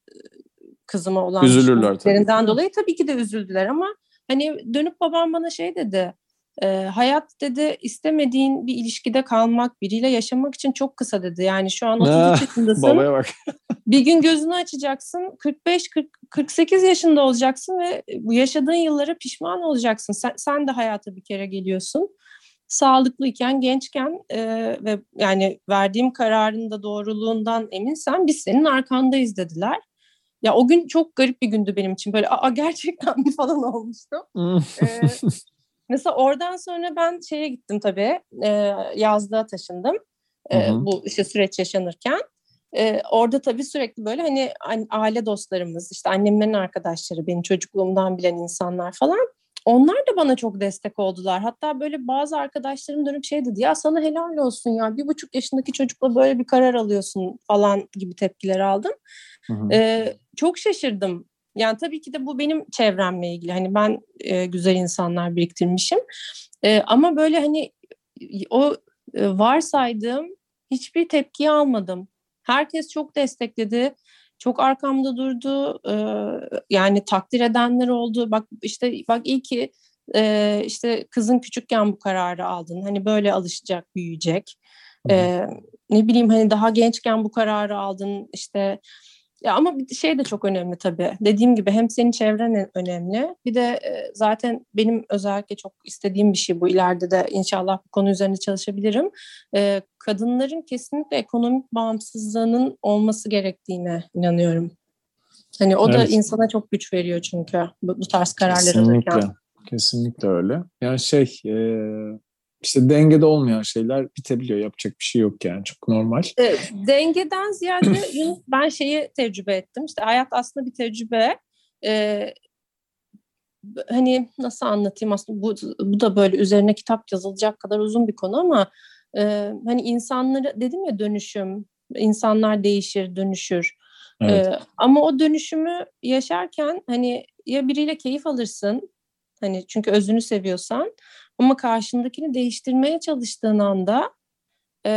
kızıma olan üzülürler tabii. dolayı tabii ki de üzüldüler ama hani dönüp babam bana şey dedi e, hayat dedi istemediğin bir ilişkide kalmak, biriyle yaşamak için çok kısa dedi. Yani şu an 33 yaşındasın. Babaya bak. bir gün gözünü açacaksın. 45 40, 48 yaşında olacaksın ve bu yaşadığın yıllara pişman olacaksın. Sen, sen de hayata bir kere geliyorsun. Sağlıklıyken, gençken e, ve yani verdiğim kararın da doğruluğundan eminsen biz senin arkandayız dediler. Ya o gün çok garip bir gündü benim için. Böyle aa gerçekten mi falan olmuştu. ee, Mesela oradan sonra ben şeye gittim tabii, e, yazlığa taşındım. E, bu işte süreç yaşanırken. e, orada tabii sürekli böyle hani aile dostlarımız, işte annemlerin arkadaşları, benim çocukluğumdan bilen insanlar falan onlar da bana çok destek oldular. Hatta böyle bazı arkadaşlarım dönüp şey dedi ya sana helal olsun ya bir buçuk yaşındaki çocukla böyle bir karar alıyorsun falan gibi tepkiler aldım. Hı hı. Ee, çok şaşırdım. Yani tabii ki de bu benim çevremle ilgili. Hani ben e, güzel insanlar biriktirmişim. E, ama böyle hani o e, varsaydığım hiçbir tepki almadım. Herkes çok destekledi çok arkamda durdu. E, yani takdir edenler oldu. Bak işte bak iyi ki e, işte kızın küçükken bu kararı aldın. Hani böyle alışacak, büyüyecek. E, ne bileyim hani daha gençken bu kararı aldın. İşte ya ama bir şey de çok önemli tabii. Dediğim gibi hem senin çevren önemli. Bir de e, zaten benim özellikle çok istediğim bir şey bu. İleride de inşallah bu konu üzerinde çalışabilirim. E, kadınların kesinlikle ekonomik bağımsızlığının olması gerektiğine inanıyorum. Hani o evet. da insana çok güç veriyor çünkü bu, bu tarz kararlar Kesinlikle. alırken. Kesinlikle öyle. Yani şey e, işte dengede olmayan şeyler bitebiliyor. Yapacak bir şey yok yani. Çok normal. Evet, dengeden ziyade ben şeyi tecrübe ettim. İşte hayat aslında bir tecrübe. Ee, hani nasıl anlatayım aslında bu, bu da böyle üzerine kitap yazılacak kadar uzun bir konu ama e, hani insanları dedim ya dönüşüm, insanlar değişir, dönüşür. Evet. E, ama o dönüşümü yaşarken hani ya biriyle keyif alırsın hani çünkü özünü seviyorsan ama karşındakini değiştirmeye çalıştığın anda e,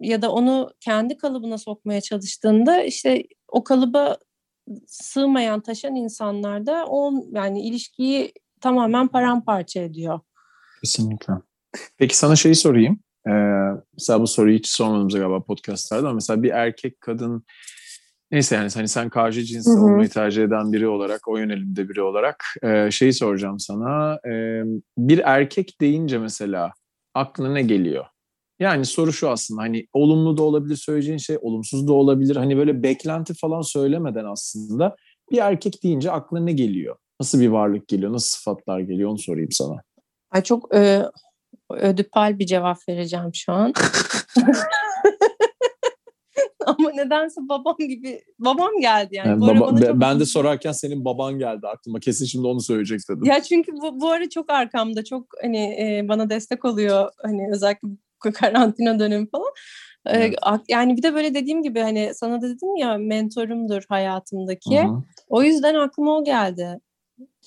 ya da onu kendi kalıbına sokmaya çalıştığında işte o kalıba sığmayan, taşan insanlar da o yani ilişkiyi tamamen paramparça ediyor. Kesinlikle. Peki sana şeyi sorayım. Ee, mesela bu soruyu hiç sormadığımız galiba podcastlarda ama mesela bir erkek kadın Neyse yani hani sen karşı cins olmayı tercih eden biri olarak, o yönelimde biri olarak e, şeyi soracağım sana. E, bir erkek deyince mesela aklına ne geliyor? Yani soru şu aslında hani olumlu da olabilir söyleyeceğin şey, olumsuz da olabilir. Hani böyle beklenti falan söylemeden aslında bir erkek deyince aklına ne geliyor? Nasıl bir varlık geliyor, nasıl sıfatlar geliyor onu sorayım sana. Ay çok e, ödüpal bir cevap vereceğim şu an. ama nedense babam gibi babam geldi yani. yani baba, be, ben de sorarken senin baban geldi aklıma. Kesin şimdi onu söyleyecek dedim. Ya çünkü bu, bu ara çok arkamda çok hani e, bana destek oluyor hani özellikle karantina dönemi falan. E, evet. Yani bir de böyle dediğim gibi hani sana da dedim ya mentorumdur hayatımdaki. Hı-hı. O yüzden aklıma o geldi.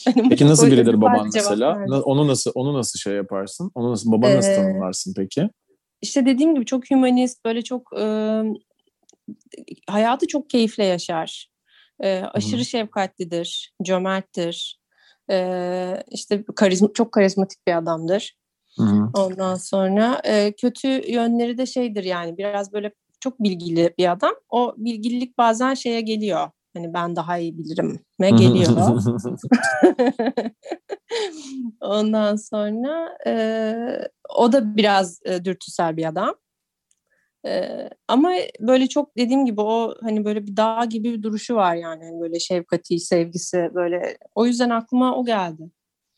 Hani peki nasıl biridir baban mesela? Onu nasıl onu nasıl şey yaparsın? Onu nasıl babanı nasıl ee, tanımlarsın peki? İşte dediğim gibi çok humanist, böyle çok e, hayatı çok keyifle yaşar. E, aşırı Hı. şefkatlidir, cömerttir. E, işte karizma, çok karizmatik bir adamdır. Hı. Ondan sonra e, kötü yönleri de şeydir yani biraz böyle çok bilgili bir adam. O bilgililik bazen şeye geliyor. Hani ben daha iyi bilirim me geliyor. Ondan sonra e, o da biraz e, dürtüsel bir adam. Ee, ama böyle çok dediğim gibi o hani böyle bir dağ gibi bir duruşu var yani hani böyle şefkati, sevgisi böyle. O yüzden aklıma o geldi.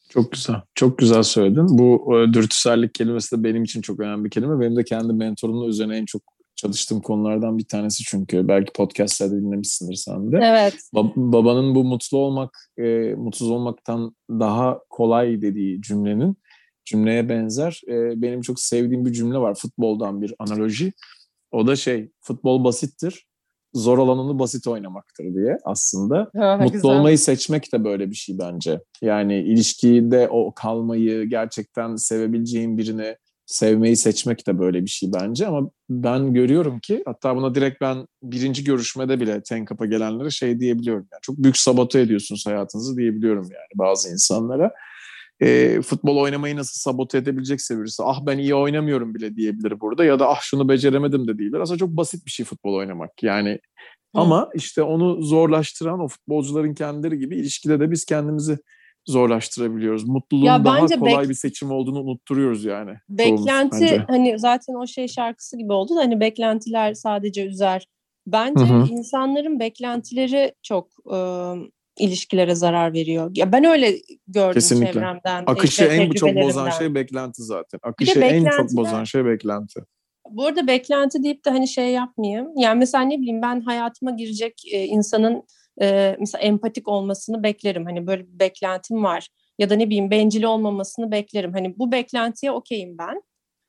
Çok güzel. Çok güzel söyledin. Bu e, dürtüsellik kelimesi de benim için çok önemli bir kelime. Benim de kendi mentorumla üzerine en çok çalıştığım konulardan bir tanesi çünkü. Belki podcastlerde dinlemişsindir sen de. Evet. Ba- babanın bu mutlu olmak, e, mutsuz olmaktan daha kolay dediği cümlenin cümleye benzer. E, benim çok sevdiğim bir cümle var. Futboldan bir analoji. O da şey futbol basittir. Zor olanını basit oynamaktır diye aslında. Ha, Mutlu güzel. olmayı seçmek de böyle bir şey bence. Yani ilişkide o kalmayı gerçekten sevebileceğin birini sevmeyi seçmek de böyle bir şey bence ama ben görüyorum ki hatta buna direkt ben birinci görüşmede bile Tenkap'a gelenlere şey diyebiliyorum. Yani çok büyük sabote ediyorsunuz hayatınızı diyebiliyorum yani bazı insanlara e, futbol oynamayı nasıl sabote edebilecekse birisi ah ben iyi oynamıyorum bile diyebilir burada ya da ah şunu beceremedim de diyebilir. Aslında çok basit bir şey futbol oynamak yani Hı. ama işte onu zorlaştıran o futbolcuların kendileri gibi ilişkide de biz kendimizi zorlaştırabiliyoruz. Mutluluğun ya daha kolay bir seçim olduğunu unutturuyoruz yani. Beklenti hani zaten o şey şarkısı gibi oldu da hani beklentiler sadece üzer. Bence Hı-hı. insanların beklentileri çok ıı, ilişkilere zarar veriyor. Ya ben öyle gördüm Kesinlikle. çevremden. Akışı en çok bozan şey beklenti zaten. Akışı en çok bozan şey beklenti. Bu arada beklenti deyip de hani şey yapmayayım. Yani mesela ne bileyim ben hayatıma girecek e, insanın e, mesela empatik olmasını beklerim. Hani böyle bir beklentim var. Ya da ne bileyim bencil olmamasını beklerim. Hani bu beklentiye okeyim ben.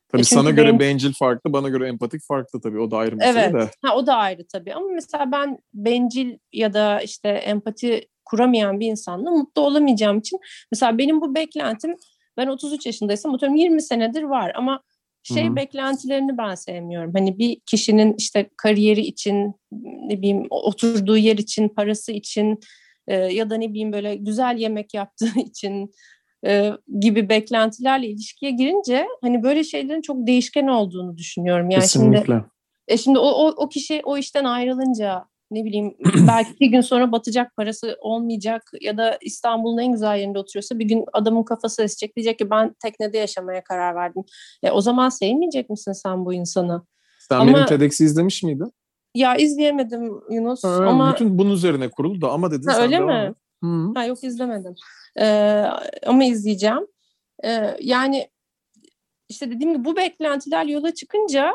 Tabii e sana göre ben... bencil farklı, bana göre empatik farklı tabii. O da ayrı mesele evet. de. Ha, o da ayrı tabii. Ama mesela ben bencil ya da işte empati kuramayan bir insanla mutlu olamayacağım için mesela benim bu beklentim ben 33 yaşındaysam atıyorum 20 senedir var ama şey Hı-hı. beklentilerini ben sevmiyorum. Hani bir kişinin işte kariyeri için, ne bileyim oturduğu yer için, parası için e, ya da ne bileyim böyle güzel yemek yaptığı için e, gibi beklentilerle ilişkiye girince hani böyle şeylerin çok değişken olduğunu düşünüyorum. Yani Kesinlikle. Şimdi, e şimdi o, o, o kişi o işten ayrılınca ne bileyim belki bir gün sonra batacak parası olmayacak ya da İstanbul'un en güzel yerinde oturuyorsa bir gün adamın kafası esecek diyecek ki ben teknede yaşamaya karar verdim. E, o zaman sevmeyecek misin sen bu insanı? Sen ama, benim TEDx'i izlemiş miydin? Ya izleyemedim Yunus ha, ama... Bütün bunun üzerine kuruldu da ama dedin ha, sen Öyle mi? Hı. Ha, yok izlemedim. Ee, ama izleyeceğim. Ee, yani işte dediğim gibi bu beklentiler yola çıkınca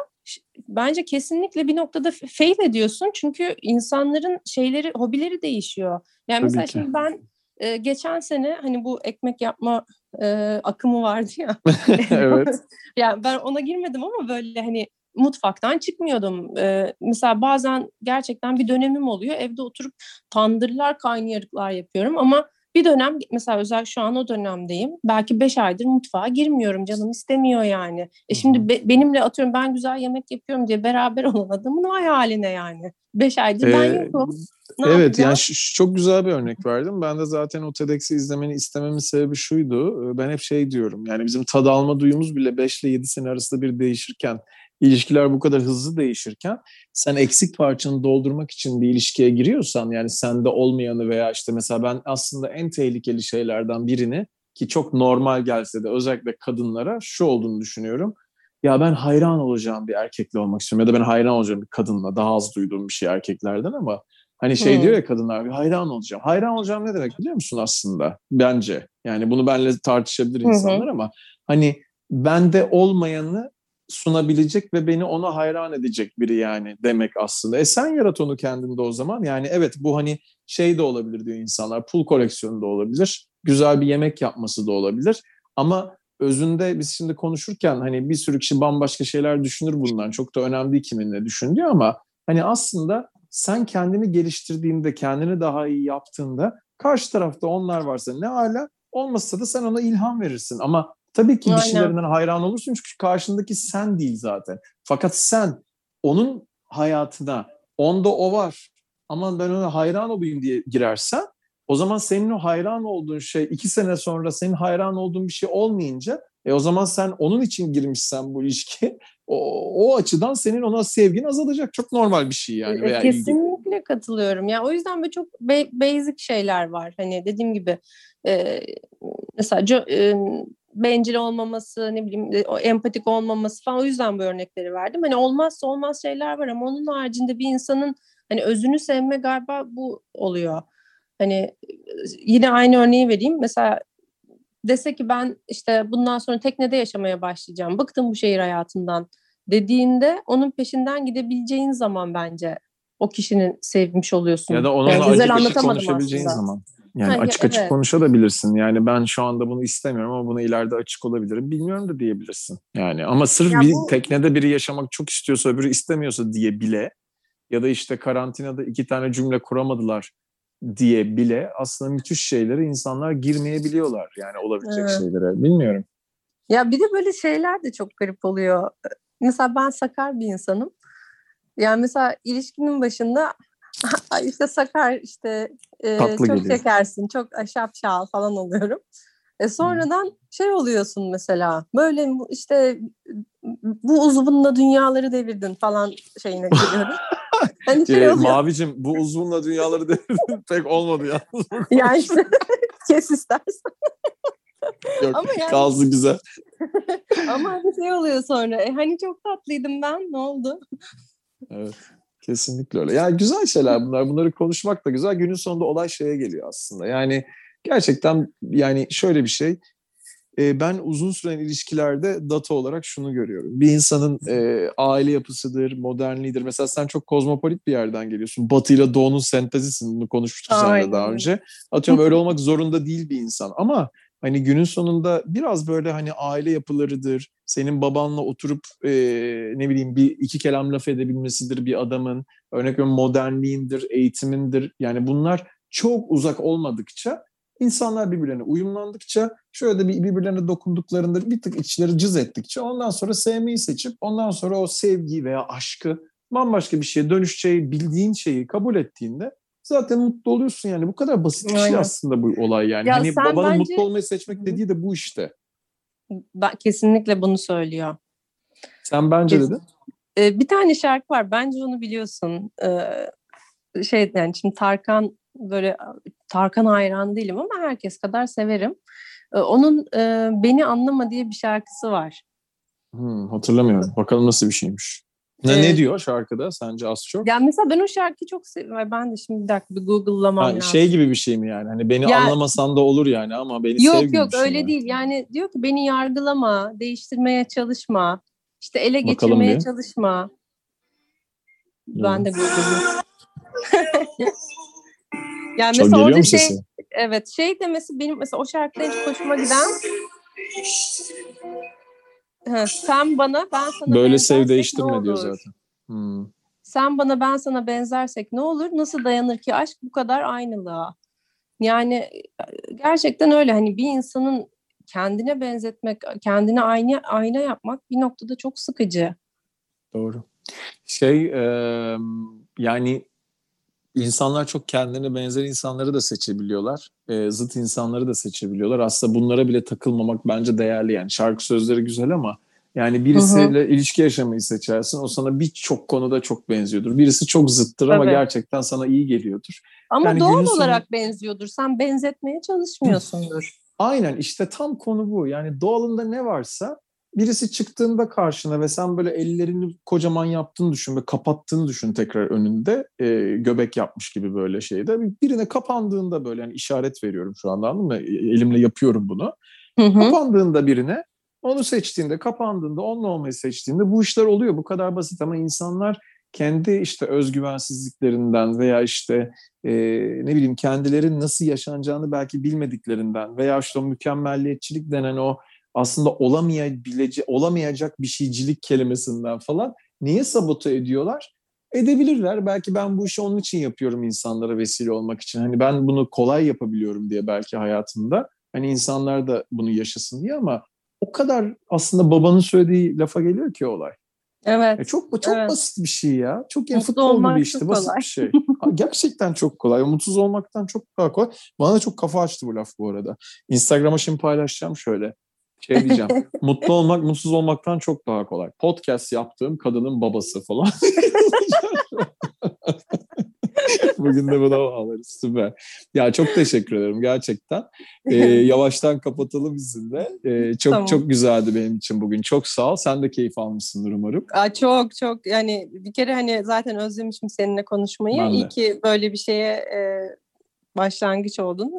bence kesinlikle bir noktada fail ediyorsun. Çünkü insanların şeyleri, hobileri değişiyor. Yani Tabii mesela ki. şimdi ben e, geçen sene hani bu ekmek yapma e, akımı vardı ya. evet. yani ben ona girmedim ama böyle hani mutfaktan çıkmıyordum. Ee, mesela bazen gerçekten bir dönemim oluyor. Evde oturup tandırlar, kaynayarıklar yapıyorum ama bir dönem mesela özel şu an o dönemdeyim. Belki beş aydır mutfağa girmiyorum. Canım istemiyor yani. E şimdi be, benimle atıyorum ben güzel yemek yapıyorum diye beraber olan adamın vay haline yani. Beş aydır ee, ben yokum. Ne evet yapacağım? yani şu, çok güzel bir örnek verdim. Ben de zaten o TEDx'i izlemeni istememin sebebi şuydu. Ben hep şey diyorum yani bizim tad alma duyumuz bile 5 ile 7 sene arasında bir değişirken ilişkiler bu kadar hızlı değişirken sen eksik parçanı doldurmak için bir ilişkiye giriyorsan yani sende olmayanı veya işte mesela ben aslında en tehlikeli şeylerden birini ki çok normal gelse de özellikle kadınlara şu olduğunu düşünüyorum. Ya ben hayran olacağım bir erkekle olmak istiyorum ya da ben hayran olacağım bir kadınla daha az duyduğum bir şey erkeklerden ama hani şey hmm. diyor ya kadınlar hayran olacağım. Hayran olacağım ne demek biliyor musun aslında bence? Yani bunu benle tartışabilir insanlar hmm. ama hani bende olmayanı sunabilecek ve beni ona hayran edecek biri yani demek aslında. E sen yarat onu kendinde o zaman. Yani evet bu hani şey de olabilir diyor insanlar. Pul koleksiyonu da olabilir. Güzel bir yemek yapması da olabilir. Ama özünde biz şimdi konuşurken hani bir sürü kişi bambaşka şeyler düşünür bundan. Çok da önemli değil kimin ne düşündüğü ama hani aslında sen kendini geliştirdiğinde, kendini daha iyi yaptığında karşı tarafta onlar varsa ne hala olmasa da sen ona ilham verirsin. Ama Tabii ki bir şeylerinden hayran olursun çünkü karşındaki sen değil zaten. Fakat sen onun hayatına, onda o var ama ben ona hayran olayım diye girersen o zaman senin o hayran olduğun şey iki sene sonra senin hayran olduğun bir şey olmayınca e o zaman sen onun için girmişsen bu ilişki o, o açıdan senin ona sevgin azalacak. Çok normal bir şey yani. E, veya Kesinlikle ilgi. katılıyorum. Ya yani o yüzden böyle çok basic şeyler var. Hani dediğim gibi e, mesela e, bencil olmaması, ne bileyim e, empatik olmaması falan o yüzden bu örnekleri verdim. Hani olmazsa olmaz şeyler var ama onun haricinde bir insanın hani özünü sevme galiba bu oluyor. Hani e, yine aynı örneği vereyim. Mesela dese ki ben işte bundan sonra teknede yaşamaya başlayacağım. Bıktım bu şehir hayatından dediğinde onun peşinden gidebileceğin zaman bence o kişinin sevmiş oluyorsun. Ya da onunla yani güzel açık konuşabileceğin aslında. zaman. Yani ha, açık açık evet. konuşabilirsin. Yani ben şu anda bunu istemiyorum ama buna ileride açık olabilirim. Bilmiyorum da diyebilirsin. Yani ama sırf ya bir bu... teknede biri yaşamak çok istiyorsa öbürü istemiyorsa diye bile ya da işte karantinada iki tane cümle kuramadılar diye bile aslında müthiş şeylere insanlar girmeyebiliyorlar. Yani olabilecek evet. şeylere. Bilmiyorum. Ya bir de böyle şeyler de çok garip oluyor. Mesela ben sakar bir insanım. Yani mesela ilişkinin başında işte sakar işte e, çok geliyor. şekersin, çok şapşal falan oluyorum. E sonradan hmm. şey oluyorsun mesela böyle işte bu uzvunla dünyaları devirdin falan şeyine geliyorum. hani şey e, Mavicim bu uzvunla dünyaları devirdin pek olmadı ya. yani işte kes istersen. Yok Ama yani, kalsın güzel. Ama hani şey oluyor sonra e, hani çok tatlıydım ben ne oldu? evet. Kesinlikle öyle. Yani güzel şeyler bunlar. Bunları konuşmak da güzel. Günün sonunda olay şeye geliyor aslında. Yani gerçekten yani şöyle bir şey. e, ben uzun süren ilişkilerde data olarak şunu görüyorum. Bir insanın e, aile yapısıdır, modernliğidir. Mesela sen çok kozmopolit bir yerden geliyorsun. Batı ile Doğu'nun sentezisin. Bunu konuşmuştuk seninle daha önce. Atıyorum öyle olmak zorunda değil bir insan. Ama hani günün sonunda biraz böyle hani aile yapılarıdır. Senin babanla oturup e, ne bileyim bir iki kelam laf edebilmesidir bir adamın. Örnek veriyorum modernliğindir, eğitimindir. Yani bunlar çok uzak olmadıkça insanlar birbirlerine uyumlandıkça şöyle de bir birbirlerine dokunduklarında bir tık içleri cız ettikçe ondan sonra sevmeyi seçip ondan sonra o sevgi veya aşkı bambaşka bir şeye dönüşeceği bildiğin şeyi kabul ettiğinde zaten mutlu oluyorsun yani. Bu kadar basit bir şey aslında bu olay yani. Ya hani babanın bence... mutlu olmayı seçmek dediği de bu işte. Ben, kesinlikle bunu söylüyor. Sen bence Kesin... dedin. Ee, bir tane şarkı var. Bence onu biliyorsun. Ee, şey yani şimdi Tarkan böyle Tarkan hayran değilim ama herkes kadar severim. Ee, onun e, Beni Anlama diye bir şarkısı var. Hmm, hatırlamıyorum. Bakalım nasıl bir şeymiş. Ne, ee, ne diyor şarkıda sence az çok? Yani mesela ben o şarkıyı çok seviyorum. Ben de şimdi bir dakika bir Google'lamam yani lazım. Şey gibi bir şey mi yani? Hani beni ya, anlamasan da olur yani ama beni yok, sev Yok yok şey öyle mi? değil. Yani diyor ki beni yargılama, değiştirmeye çalışma. işte ele Bakalım geçirmeye bir. çalışma. Ben de Google'layayım. Yani Çok mesela orada şey, sesi? evet şey demesi benim mesela o şarkıda çok hoşuma giden sen bana ben sana böyle sev değiştirme diyor zaten. Hmm. Sen bana ben sana benzersek ne olur? Nasıl dayanır ki aşk bu kadar aynılığa? Yani gerçekten öyle hani bir insanın kendine benzetmek, kendine ayna, ayna yapmak bir noktada çok sıkıcı. Doğru. Şey e, yani insanlar çok kendine benzer insanları da seçebiliyorlar. E, zıt insanları da seçebiliyorlar. Aslında bunlara bile takılmamak bence değerli. Yani şarkı sözleri güzel ama yani birisiyle hı hı. ilişki yaşamayı seçersin. O sana birçok konuda çok benziyordur. Birisi çok zıttır ama gerçekten sana iyi geliyordur. Ama yani doğal olarak sonu... benziyordur. Sen benzetmeye çalışmıyorsundur. Aynen işte tam konu bu. Yani doğalında ne varsa birisi çıktığında karşına ve sen böyle ellerini kocaman yaptığını düşün ve kapattığını düşün tekrar önünde e, göbek yapmış gibi böyle şeyde birine kapandığında böyle yani işaret veriyorum şu anda anladın mı? E, elimle yapıyorum bunu. Hı hı. Kapandığında birine onu seçtiğinde, kapandığında, onunla olmayı seçtiğinde bu işler oluyor. Bu kadar basit ama insanlar kendi işte özgüvensizliklerinden veya işte e, ne bileyim kendileri nasıl yaşanacağını belki bilmediklerinden veya işte o mükemmelliyetçilik denen o aslında olamayabilece olamayacak bir şeycilik kelimesinden falan niye sabote ediyorlar? Edebilirler. Belki ben bu işi onun için yapıyorum insanlara vesile olmak için. Hani ben bunu kolay yapabiliyorum diye belki hayatımda. Hani insanlar da bunu yaşasın diye ama o kadar aslında babanın söylediği lafa geliyor ki olay. Evet. E çok çok evet. basit bir şey ya. Çok yani futbol gibi işte basit kolay. bir şey. Gerçekten çok kolay. Mutsuz olmaktan çok daha kolay. Bana da çok kafa açtı bu laf bu arada. Instagram'a şimdi paylaşacağım şöyle. Şey diyeceğim. mutlu olmak mutsuz olmaktan çok daha kolay. Podcast yaptığım kadının babası falan. Bugün de buna bağlarız. Süper. Ya çok teşekkür ederim gerçekten. Ee, yavaştan kapatalım bizimle. Ee, çok tamam. çok güzeldi benim için bugün. Çok sağ ol. Sen de keyif almışsındır umarım. Aa, çok çok yani bir kere hani zaten özlemişim seninle konuşmayı. İyi ki böyle bir şeye e, başlangıç oldun.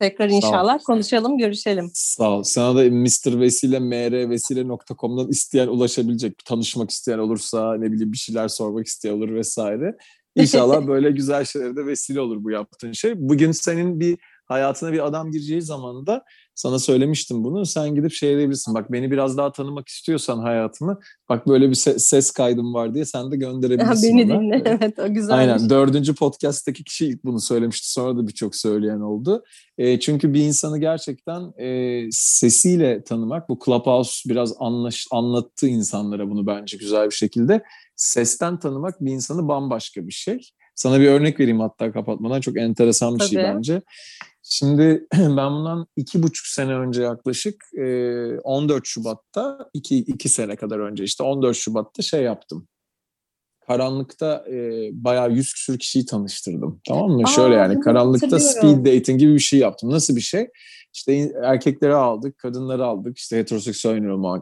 Tekrar inşallah konuşalım, görüşelim. Sağ ol. Sana da Mr. Vesile, mrvesile.com'dan isteyen ulaşabilecek, tanışmak isteyen olursa, ne bileyim bir şeyler sormak isteyen olur vesaire. İnşallah böyle güzel şeylere de vesile olur bu yaptığın şey. Bugün senin bir hayatına bir adam gireceği zaman da sana söylemiştim bunu. Sen gidip şey edebilirsin. Bak beni biraz daha tanımak istiyorsan hayatımı. Bak böyle bir ses kaydım var diye sen de gönderebilirsin. Ha, beni ona. dinle. Evet o güzel. Aynen. Dördüncü podcast'taki kişi ilk bunu söylemişti. Sonra da birçok söyleyen oldu. E, çünkü bir insanı gerçekten e, sesiyle tanımak. Bu Clubhouse biraz anlaş, anlattı insanlara bunu bence güzel bir şekilde. Sesten tanımak bir insanı bambaşka bir şey. Sana bir örnek vereyim hatta kapatmadan. Çok enteresan bir şey Tabii. şey bence. Şimdi ben bundan iki buçuk sene önce yaklaşık 14 Şubat'ta iki, iki sene kadar önce işte 14 Şubat'ta şey yaptım. Karanlıkta e, bayağı yüz küsür kişiyi tanıştırdım. Tamam mı? Aa, Şöyle yani karanlıkta speed dating gibi bir şey yaptım. Nasıl bir şey? İşte erkekleri aldık, kadınları aldık. İşte heteroseksüel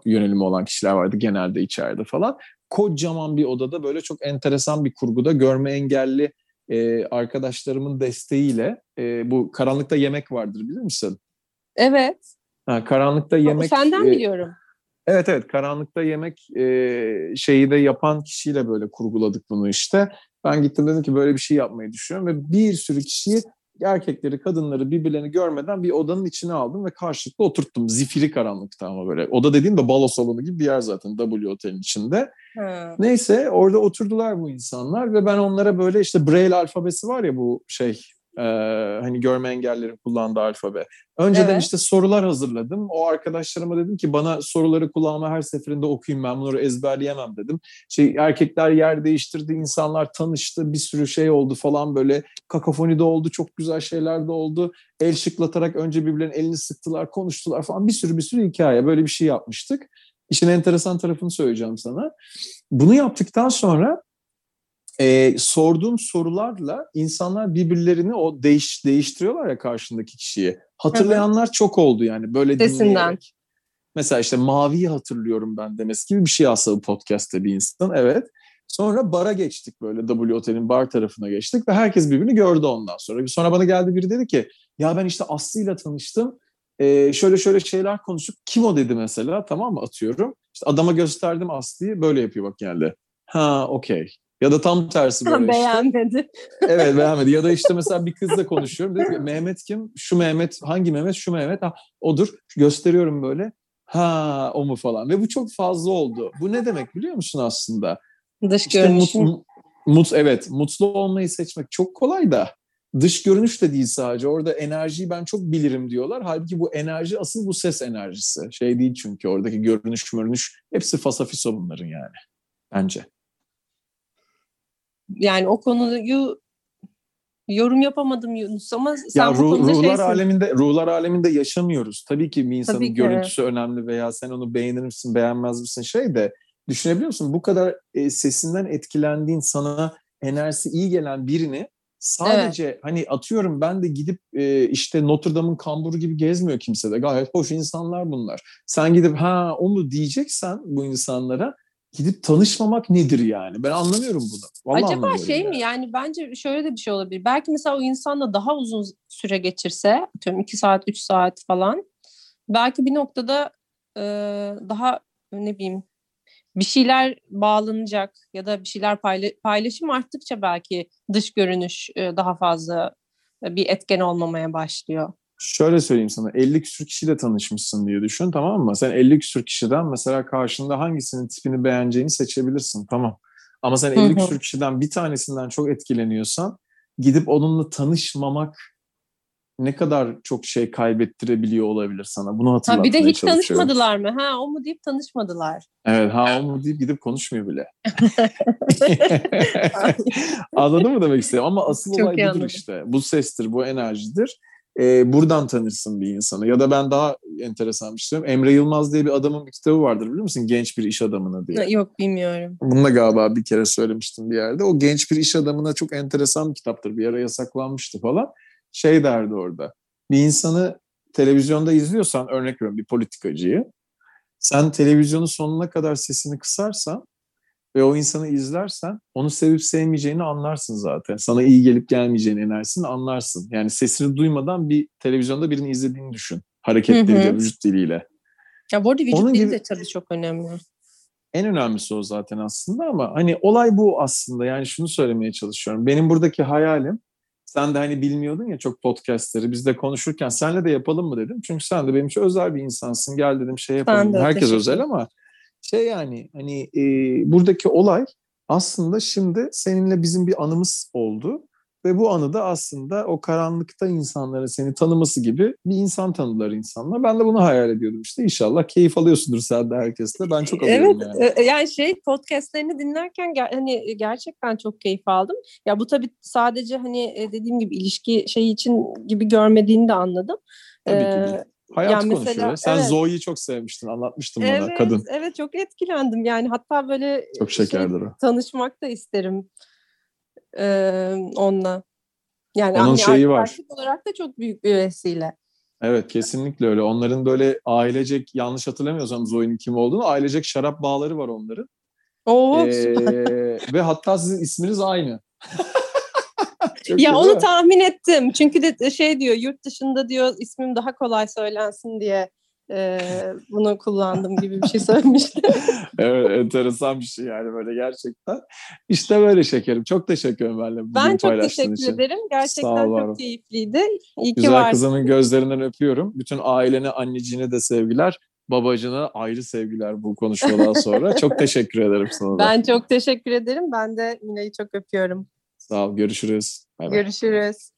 yönelimi olan, kişiler vardı genelde içeride falan. Kocaman bir odada böyle çok enteresan bir kurguda görme engelli e, arkadaşlarımın desteğiyle e, bu karanlıkta yemek vardır bilir misin? Evet. Ha, karanlıkta yemek... Senden e, biliyorum. Evet evet karanlıkta yemek e, şeyi de yapan kişiyle böyle kurguladık bunu işte. Ben gittim dedim ki böyle bir şey yapmayı düşünüyorum ve bir sürü kişiyi erkekleri, kadınları birbirlerini görmeden bir odanın içine aldım ve karşılıklı oturttum. Zifiri karanlıkta ama böyle. Oda dediğim de balo salonu gibi bir yer zaten W Otel'in içinde. Hmm. Neyse orada oturdular bu insanlar ve ben onlara böyle işte Braille alfabesi var ya bu şey ee, hani görme engellerin kullandığı alfabe. Önceden evet. işte sorular hazırladım. O arkadaşlarıma dedim ki bana soruları kulağıma her seferinde okuyayım ben bunları ezberleyemem dedim. Şey erkekler yer değiştirdi, insanlar tanıştı, bir sürü şey oldu falan böyle kakafoni de oldu, çok güzel şeyler de oldu. El şıklatarak önce birbirlerinin elini sıktılar, konuştular falan bir sürü bir sürü hikaye. Böyle bir şey yapmıştık. İşin enteresan tarafını söyleyeceğim sana. Bunu yaptıktan sonra e, sorduğum sorularla insanlar birbirlerini o değiş değiştiriyorlar ya karşındaki kişiyi. Hatırlayanlar evet. çok oldu yani böyle Sesinden. dinleyerek. Mesela işte maviyi hatırlıyorum ben demesi gibi bir şey aslında bu podcast'te bir insan. Evet. Sonra bara geçtik böyle W Otel'in bar tarafına geçtik ve herkes birbirini gördü ondan sonra. Sonra bana geldi biri dedi ki ya ben işte Aslı ile tanıştım. Ee, şöyle şöyle şeyler konuşup kim o dedi mesela tamam mı atıyorum. İşte adama gösterdim Aslı'yı böyle yapıyor bak geldi. Ha okey. Ya da tam tersi böyle işte. Beğenmedi. evet beğenmedi. Ya da işte mesela bir kızla konuşuyorum. Dedi ki, Mehmet kim? Şu Mehmet. Hangi Mehmet? Şu Mehmet. Ha, odur. Gösteriyorum böyle. Ha o mu falan. Ve bu çok fazla oldu. Bu ne demek biliyor musun aslında? Dış işte görünüş. Mut, mut, evet mutlu olmayı seçmek çok kolay da dış görünüş de değil sadece. Orada enerjiyi ben çok bilirim diyorlar. Halbuki bu enerji asıl bu ses enerjisi. Şey değil çünkü oradaki görünüş görünüş hepsi fasafiso bunların yani. Bence yani o konuyu yorum yapamadım Yunus ama sen ya, ruh, konuda ruhlar şeysin. aleminde ruhlar aleminde yaşamıyoruz. Tabii ki bir insanın Tabii görüntüsü önemli veya sen onu beğenir misin, beğenmez misin şey de düşünebiliyor musun? Bu kadar e, sesinden etkilendiğin sana enerjisi iyi gelen birini sadece evet. hani atıyorum ben de gidip e, işte Notre Dame'ın kamburu gibi gezmiyor kimse de. Gayet hoş insanlar bunlar. Sen gidip ha o mu diyeceksen bu insanlara gidip tanışmamak nedir yani? Ben anlamıyorum bunu. Vallahi Acaba şey yani. mi yani bence şöyle de bir şey olabilir. Belki mesela o insanla daha uzun süre geçirse, atıyorum 2 saat, 3 saat falan. Belki bir noktada e, daha ne bileyim bir şeyler bağlanacak ya da bir şeyler payla, paylaşım arttıkça belki dış görünüş e, daha fazla bir etken olmamaya başlıyor. Şöyle söyleyeyim sana 50 küsür kişiyle tanışmışsın diye düşün tamam mı? Sen 50 küsür kişiden mesela karşında hangisinin tipini beğeneceğini seçebilirsin tamam. Ama sen 50 küsür kişiden bir tanesinden çok etkileniyorsan gidip onunla tanışmamak ne kadar çok şey kaybettirebiliyor olabilir sana. Bunu hatırlatmaya ha, Bir de hiç tanışmadılar mı? Ha o mu deyip tanışmadılar. Evet ha o mu deyip gidip konuşmuyor bile. Anladın mı demek istedim? Ama asıl çok olay budur anladım. işte. Bu sestir, bu enerjidir e, buradan tanırsın bir insanı. Ya da ben daha enteresan bir şey söyleyeyim. Emre Yılmaz diye bir adamın bir kitabı vardır biliyor musun? Genç bir iş adamına diye. Yok bilmiyorum. Bunu da galiba bir kere söylemiştim bir yerde. O genç bir iş adamına çok enteresan bir kitaptır. Bir ara yasaklanmıştı falan. Şey derdi orada. Bir insanı televizyonda izliyorsan örnek veriyorum bir politikacıyı. Sen televizyonu sonuna kadar sesini kısarsan ve o insanı izlersen onu sevip sevmeyeceğini anlarsın zaten. Sana iyi gelip gelmeyeceğini enerjisini anlarsın. Yani sesini duymadan bir televizyonda birini izlediğini düşün. Hareketleriyle, vücut diliyle. Ya bu arada vücut Onun dili gibi, de tabii çok önemli. En önemlisi o zaten aslında ama hani olay bu aslında. Yani şunu söylemeye çalışıyorum. Benim buradaki hayalim sen de hani bilmiyordun ya çok podcastleri biz de konuşurken senle de yapalım mı dedim. Çünkü sen de benim için özel bir insansın. Gel dedim şey yapalım. Herkes özel ama şey yani hani e, buradaki olay aslında şimdi seninle bizim bir anımız oldu. Ve bu anı da aslında o karanlıkta insanların seni tanıması gibi bir insan tanıdılar insanlar. Ben de bunu hayal ediyordum işte. İnşallah keyif alıyorsundur sen de herkesle. Ben çok alıyorum evet, yani. yani şey podcastlerini dinlerken hani gerçekten çok keyif aldım. Ya bu tabii sadece hani dediğim gibi ilişki şey için gibi görmediğini de anladım. Tabii ki. Ee, Hayat yani konuşuyor. Mesela, Sen evet. Zoe'yi çok sevmiştin. Anlatmıştın evet, bana kadın. Evet çok etkilendim. Yani hatta böyle çok şekerdir şey, tanışmak da isterim ee, onunla. Yani Onun şeyi var. olarak da çok büyük bir vesile. Evet kesinlikle öyle. Onların böyle ailecek yanlış hatırlamıyorsam Zoe'nin kim olduğunu ailecek şarap bağları var onların. Oo, ee, ve hatta sizin isminiz aynı. Ya onu tahmin ettim. Çünkü de şey diyor yurt dışında diyor ismim daha kolay söylensin diye e, bunu kullandım gibi bir şey söylemişti. evet, enteresan bir şey yani böyle gerçekten. İşte böyle şekerim. Çok teşekkür ederim benimle Ben çok teşekkür için. ederim. Gerçekten çok keyifliydi. İyi Güzel ki varsın. kızının gözlerinden öpüyorum. Bütün ailene, anneciğine de sevgiler. Babacına ayrı sevgiler bu konuşmadan sonra. çok teşekkür ederim sana da. Ben çok teşekkür ederim. Ben de Mina'yı çok öpüyorum. Sağ ol. Görüşürüz. Bay bay. Görüşürüz.